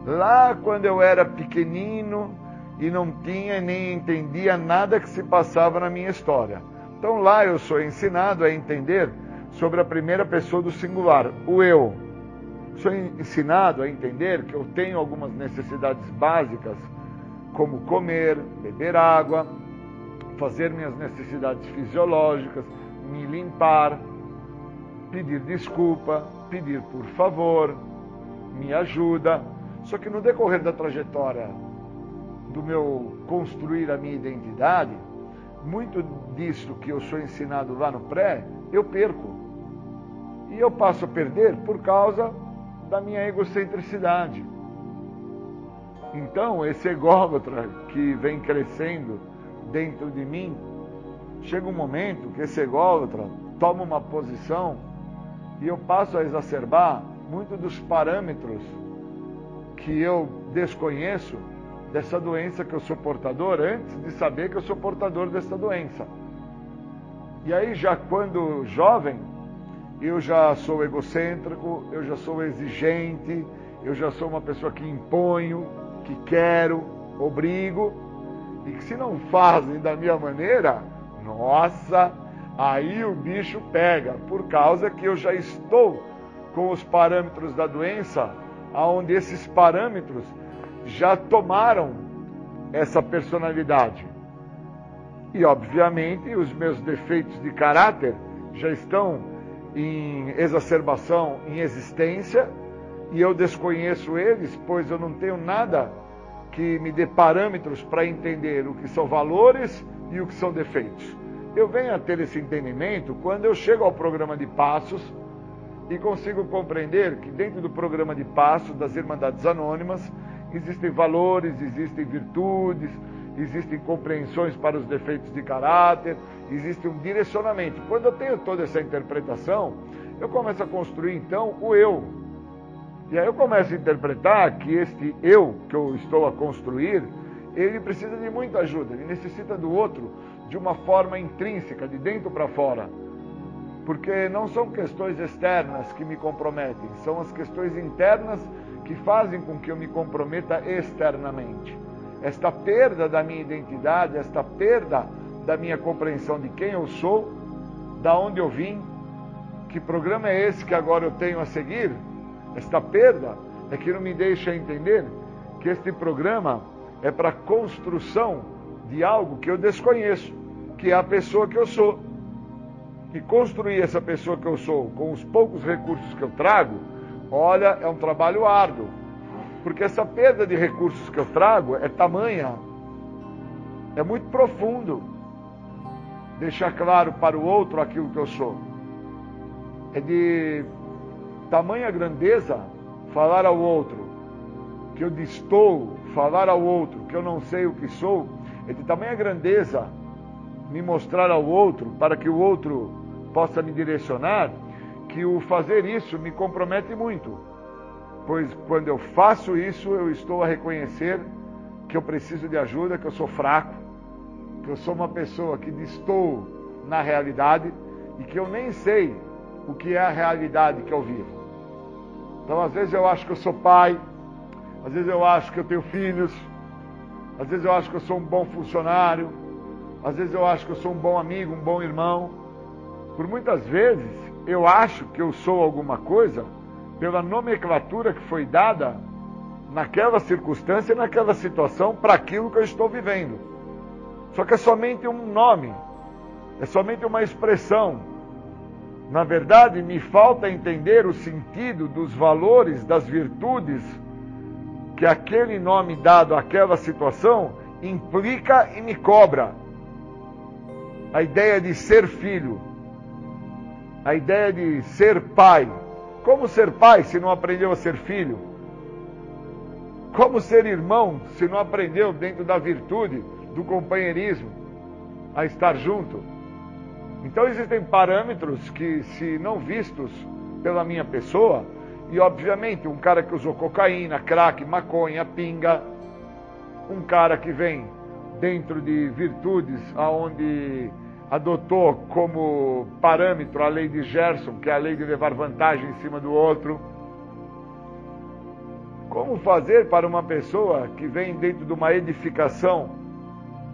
lá quando eu era pequenino e não tinha nem entendia nada que se passava na minha história. Então lá eu sou ensinado a entender sobre a primeira pessoa do singular, o eu. Sou ensinado a entender que eu tenho algumas necessidades básicas, como comer, beber água, fazer minhas necessidades fisiológicas, me limpar, pedir desculpa, pedir por favor, me ajuda. Só que no decorrer da trajetória do meu construir a minha identidade, muito disso que eu sou ensinado lá no pré, eu perco. E eu passo a perder por causa da minha egocentricidade. Então, esse ególatra que vem crescendo dentro de mim, chega um momento que esse ególatra toma uma posição e eu passo a exacerbar muito dos parâmetros que eu desconheço dessa doença que eu sou portador antes de saber que eu sou portador dessa doença. E aí já quando jovem, eu já sou egocêntrico, eu já sou exigente, eu já sou uma pessoa que imponho, que quero, obrigo, e que se não fazem da minha maneira, nossa, aí o bicho pega, por causa que eu já estou com os parâmetros da doença, aonde esses parâmetros já tomaram essa personalidade. E obviamente os meus defeitos de caráter já estão em exacerbação, em existência, e eu desconheço eles, pois eu não tenho nada que me dê parâmetros para entender o que são valores e o que são defeitos. Eu venho a ter esse entendimento quando eu chego ao programa de passos e consigo compreender que dentro do programa de passos das Irmandades Anônimas existem valores, existem virtudes, existem compreensões para os defeitos de caráter, existe um direcionamento. Quando eu tenho toda essa interpretação, eu começo a construir então o eu. E aí eu começo a interpretar que este eu que eu estou a construir, ele precisa de muita ajuda, ele necessita do outro de uma forma intrínseca, de dentro para fora. Porque não são questões externas que me comprometem, são as questões internas que fazem com que eu me comprometa externamente. Esta perda da minha identidade, esta perda da minha compreensão de quem eu sou, da onde eu vim, que programa é esse que agora eu tenho a seguir, esta perda é que não me deixa entender que este programa é para construção de algo que eu desconheço, que é a pessoa que eu sou. E construir essa pessoa que eu sou com os poucos recursos que eu trago, olha, é um trabalho árduo. Porque essa perda de recursos que eu trago é tamanha, é muito profundo. Deixar claro para o outro aquilo que eu sou. É de tamanha grandeza falar ao outro que eu distou, falar ao outro que eu não sei o que sou, é de tamanha grandeza me mostrar ao outro para que o outro possa me direcionar, que o fazer isso me compromete muito. Pois quando eu faço isso, eu estou a reconhecer que eu preciso de ajuda, que eu sou fraco, que eu sou uma pessoa que distou na realidade e que eu nem sei o que é a realidade que eu vivo. Então, às vezes eu acho que eu sou pai, às vezes eu acho que eu tenho filhos, às vezes eu acho que eu sou um bom funcionário, às vezes eu acho que eu sou um bom amigo, um bom irmão. Por muitas vezes eu acho que eu sou alguma coisa pela nomenclatura que foi dada naquela circunstância, naquela situação, para aquilo que eu estou vivendo. Só que é somente um nome, é somente uma expressão, na verdade, me falta entender o sentido dos valores, das virtudes que aquele nome dado àquela situação implica e me cobra. A ideia de ser filho, a ideia de ser pai. Como ser pai se não aprendeu a ser filho? Como ser irmão se não aprendeu dentro da virtude do companheirismo a estar junto? Então existem parâmetros que, se não vistos pela minha pessoa, e obviamente um cara que usou cocaína, crack, maconha, pinga, um cara que vem dentro de virtudes aonde adotou como parâmetro a lei de Gerson, que é a lei de levar vantagem em cima do outro. Como fazer para uma pessoa que vem dentro de uma edificação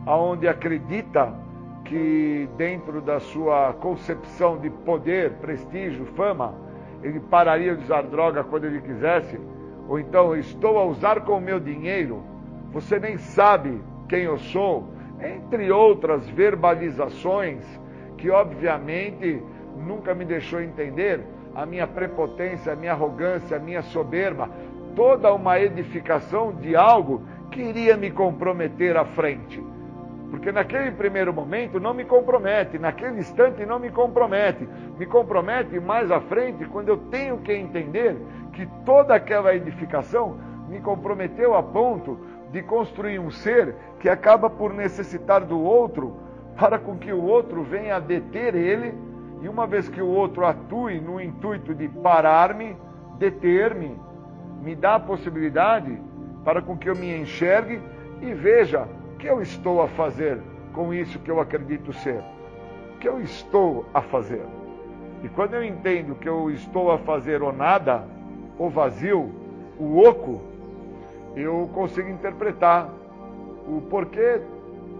aonde acredita que dentro da sua concepção de poder, prestígio, fama, ele pararia de usar droga quando ele quisesse, ou então estou a usar com o meu dinheiro, você nem sabe quem eu sou, entre outras verbalizações que obviamente nunca me deixou entender a minha prepotência, a minha arrogância, a minha soberba, toda uma edificação de algo que iria me comprometer à frente. Porque naquele primeiro momento não me compromete, naquele instante não me compromete. Me compromete mais à frente quando eu tenho que entender que toda aquela edificação me comprometeu a ponto de construir um ser que acaba por necessitar do outro para com que o outro venha a deter ele, e uma vez que o outro atue no intuito de parar-me, deter-me, me dá a possibilidade para com que eu me enxergue e veja que eu estou a fazer com isso que eu acredito ser? O que eu estou a fazer? E quando eu entendo que eu estou a fazer o nada, o vazio, o oco, eu consigo interpretar o porquê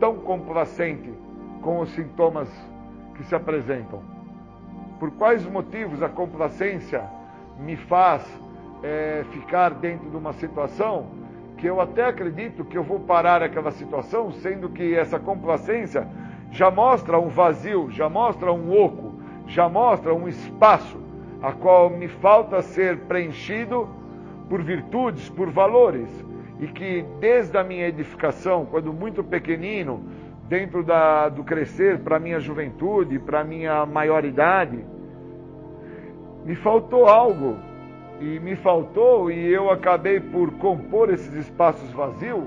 tão complacente com os sintomas que se apresentam. Por quais motivos a complacência me faz é, ficar dentro de uma situação que eu até acredito que eu vou parar aquela situação, sendo que essa complacência já mostra um vazio, já mostra um oco, já mostra um espaço a qual me falta ser preenchido por virtudes, por valores, e que desde a minha edificação, quando muito pequenino, dentro da, do crescer para a minha juventude, para a minha maioridade, me faltou algo e me faltou e eu acabei por compor esses espaços vazios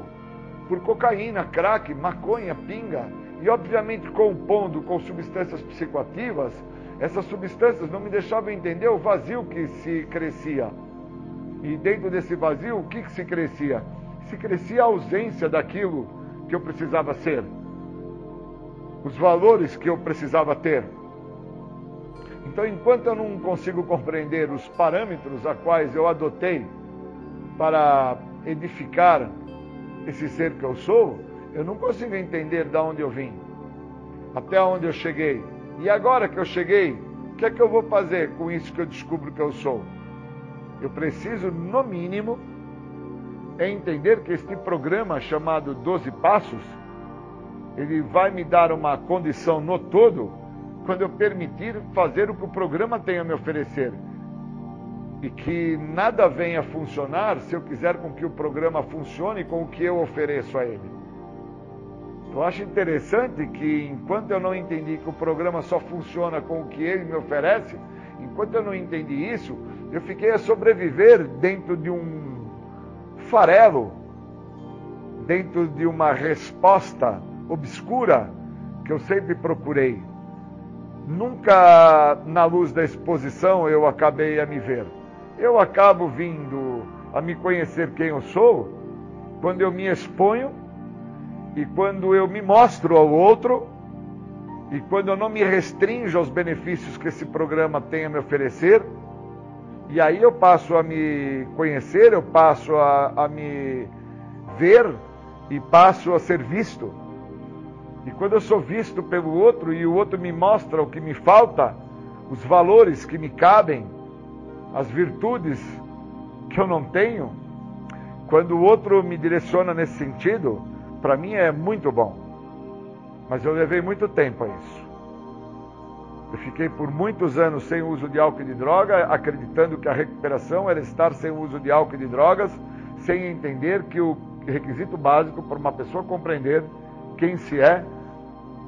por cocaína, crack, maconha, pinga e obviamente compondo com substâncias psicoativas, essas substâncias não me deixavam entender o vazio que se crescia. E dentro desse vazio, o que, que se crescia? Se crescia a ausência daquilo que eu precisava ser, os valores que eu precisava ter. Então, enquanto eu não consigo compreender os parâmetros a quais eu adotei para edificar esse ser que eu sou, eu não consigo entender de onde eu vim, até onde eu cheguei. E agora que eu cheguei, o que é que eu vou fazer com isso que eu descubro que eu sou? Eu preciso, no mínimo, entender que este programa chamado 12 Passos, ele vai me dar uma condição no todo quando eu permitir fazer o que o programa tem a me oferecer. E que nada venha funcionar se eu quiser com que o programa funcione com o que eu ofereço a ele. Eu acho interessante que enquanto eu não entendi que o programa só funciona com o que ele me oferece, enquanto eu não entendi isso, eu fiquei a sobreviver dentro de um farelo, dentro de uma resposta obscura que eu sempre procurei. Nunca na luz da exposição eu acabei a me ver. Eu acabo vindo a me conhecer quem eu sou quando eu me exponho e quando eu me mostro ao outro e quando eu não me restringo aos benefícios que esse programa tem a me oferecer. E aí eu passo a me conhecer, eu passo a, a me ver e passo a ser visto. E quando eu sou visto pelo outro e o outro me mostra o que me falta, os valores que me cabem, as virtudes que eu não tenho, quando o outro me direciona nesse sentido, para mim é muito bom. Mas eu levei muito tempo a isso. Eu fiquei por muitos anos sem uso de álcool e de droga, acreditando que a recuperação era estar sem uso de álcool e de drogas, sem entender que o requisito básico para uma pessoa compreender quem se é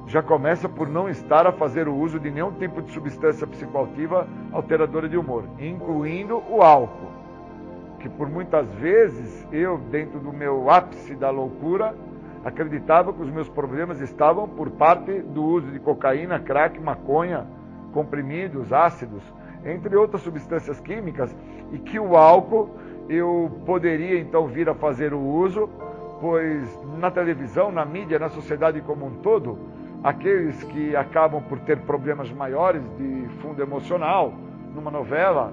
já começa por não estar a fazer o uso de nenhum tipo de substância psicoativa alteradora de humor, incluindo o álcool, que por muitas vezes eu, dentro do meu ápice da loucura, acreditava que os meus problemas estavam por parte do uso de cocaína, crack, maconha, comprimidos, ácidos, entre outras substâncias químicas, e que o álcool eu poderia então vir a fazer o uso, pois na televisão, na mídia, na sociedade como um todo, aqueles que acabam por ter problemas maiores de fundo emocional, numa novela,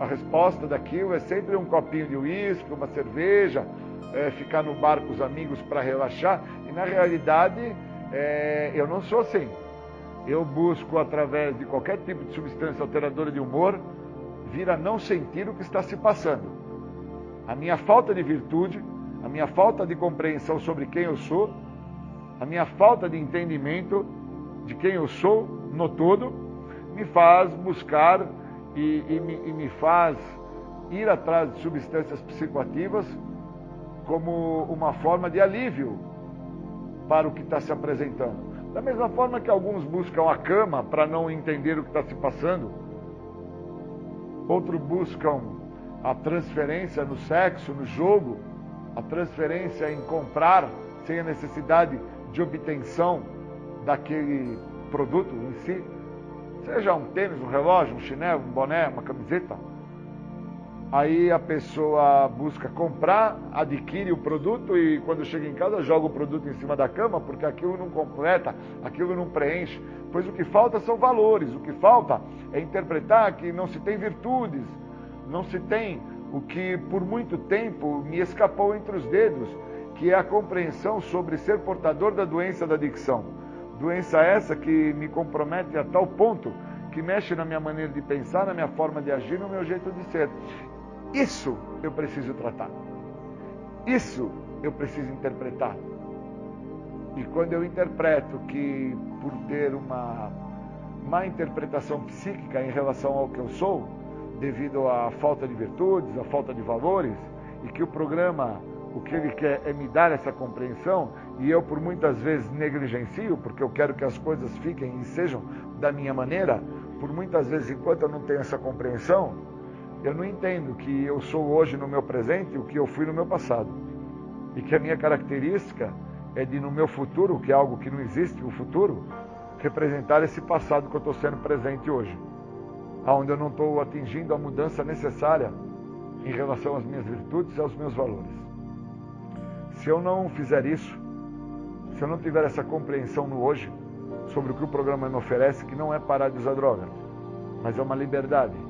a resposta daquilo é sempre um copinho de uísque, uma cerveja, é, ficar no bar com os amigos para relaxar. E na realidade, é, eu não sou assim. Eu busco, através de qualquer tipo de substância alteradora de humor, vir a não sentir o que está se passando. A minha falta de virtude, a minha falta de compreensão sobre quem eu sou, a minha falta de entendimento de quem eu sou no todo, me faz buscar e, e, me, e me faz ir atrás de substâncias psicoativas como uma forma de alívio para o que está se apresentando. Da mesma forma que alguns buscam a cama para não entender o que está se passando, outros buscam a transferência no sexo, no jogo, a transferência em comprar sem a necessidade de obtenção daquele produto em si, seja um tênis, um relógio, um chinelo, um boné, uma camiseta. Aí a pessoa busca comprar, adquire o produto e quando chega em casa joga o produto em cima da cama porque aquilo não completa, aquilo não preenche. Pois o que falta são valores, o que falta é interpretar que não se tem virtudes, não se tem o que por muito tempo me escapou entre os dedos, que é a compreensão sobre ser portador da doença da adicção. Doença essa que me compromete a tal ponto que mexe na minha maneira de pensar, na minha forma de agir, no meu jeito de ser. Isso eu preciso tratar. Isso eu preciso interpretar. E quando eu interpreto que por ter uma má interpretação psíquica em relação ao que eu sou, devido à falta de virtudes, à falta de valores, e que o programa o que ele quer é me dar essa compreensão e eu por muitas vezes negligencio, porque eu quero que as coisas fiquem e sejam da minha maneira, por muitas vezes enquanto eu não tenho essa compreensão, eu não entendo que eu sou hoje no meu presente o que eu fui no meu passado. E que a minha característica é de no meu futuro, que é algo que não existe, o futuro, representar esse passado que eu estou sendo presente hoje. Onde eu não estou atingindo a mudança necessária em relação às minhas virtudes e aos meus valores. Se eu não fizer isso, se eu não tiver essa compreensão no hoje sobre o que o programa me oferece, que não é parar de usar droga, mas é uma liberdade.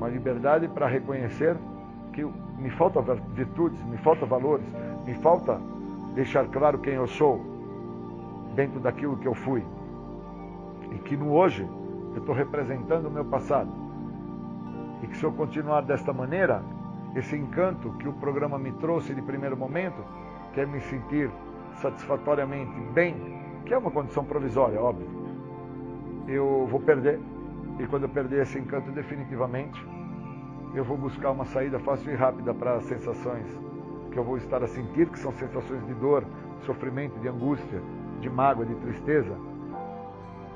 Uma liberdade para reconhecer que me falta virtudes, me falta valores, me falta deixar claro quem eu sou dentro daquilo que eu fui. E que no hoje eu estou representando o meu passado. E que se eu continuar desta maneira, esse encanto que o programa me trouxe de primeiro momento, que é me sentir satisfatoriamente bem, que é uma condição provisória, óbvio, eu vou perder. E quando eu perder esse encanto definitivamente, eu vou buscar uma saída fácil e rápida para as sensações que eu vou estar a sentir, que são sensações de dor, de sofrimento, de angústia, de mágoa, de tristeza,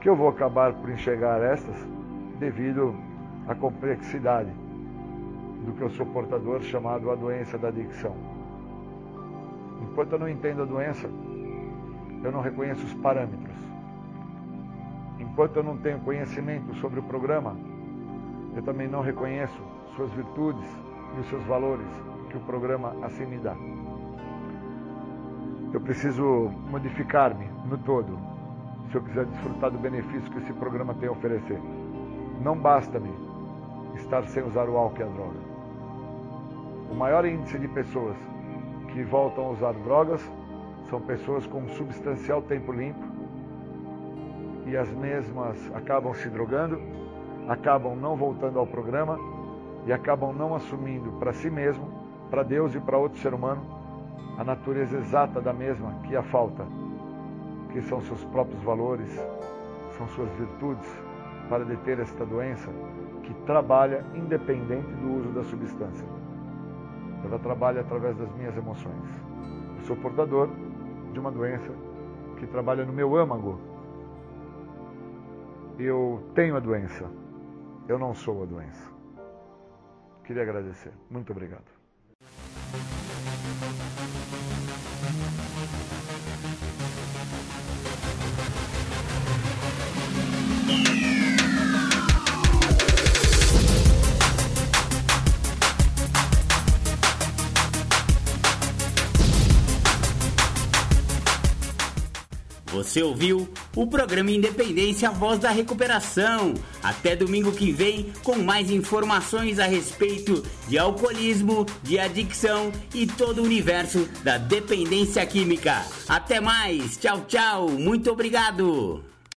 que eu vou acabar por enxergar estas devido à complexidade do que eu sou portador, chamado a doença da adicção. Enquanto eu não entendo a doença, eu não reconheço os parâmetros. Enquanto eu não tenho conhecimento sobre o programa, eu também não reconheço suas virtudes e os seus valores que o programa assim me dá. Eu preciso modificar-me no todo se eu quiser desfrutar do benefício que esse programa tem a oferecer. Não basta-me estar sem usar o álcool e a droga. O maior índice de pessoas que voltam a usar drogas são pessoas com um substancial tempo limpo e as mesmas acabam se drogando, acabam não voltando ao programa e acabam não assumindo para si mesmo, para Deus e para outro ser humano, a natureza exata da mesma que a falta, que são seus próprios valores, são suas virtudes para deter esta doença que trabalha independente do uso da substância. Ela trabalha através das minhas emoções. Eu sou portador de uma doença que trabalha no meu âmago. Eu tenho a doença, eu não sou a doença. Queria agradecer. Muito obrigado. Você ouviu o programa Independência Voz da Recuperação. Até domingo que vem com mais informações a respeito de alcoolismo, de adicção e todo o universo da dependência química. Até mais, tchau, tchau, muito obrigado.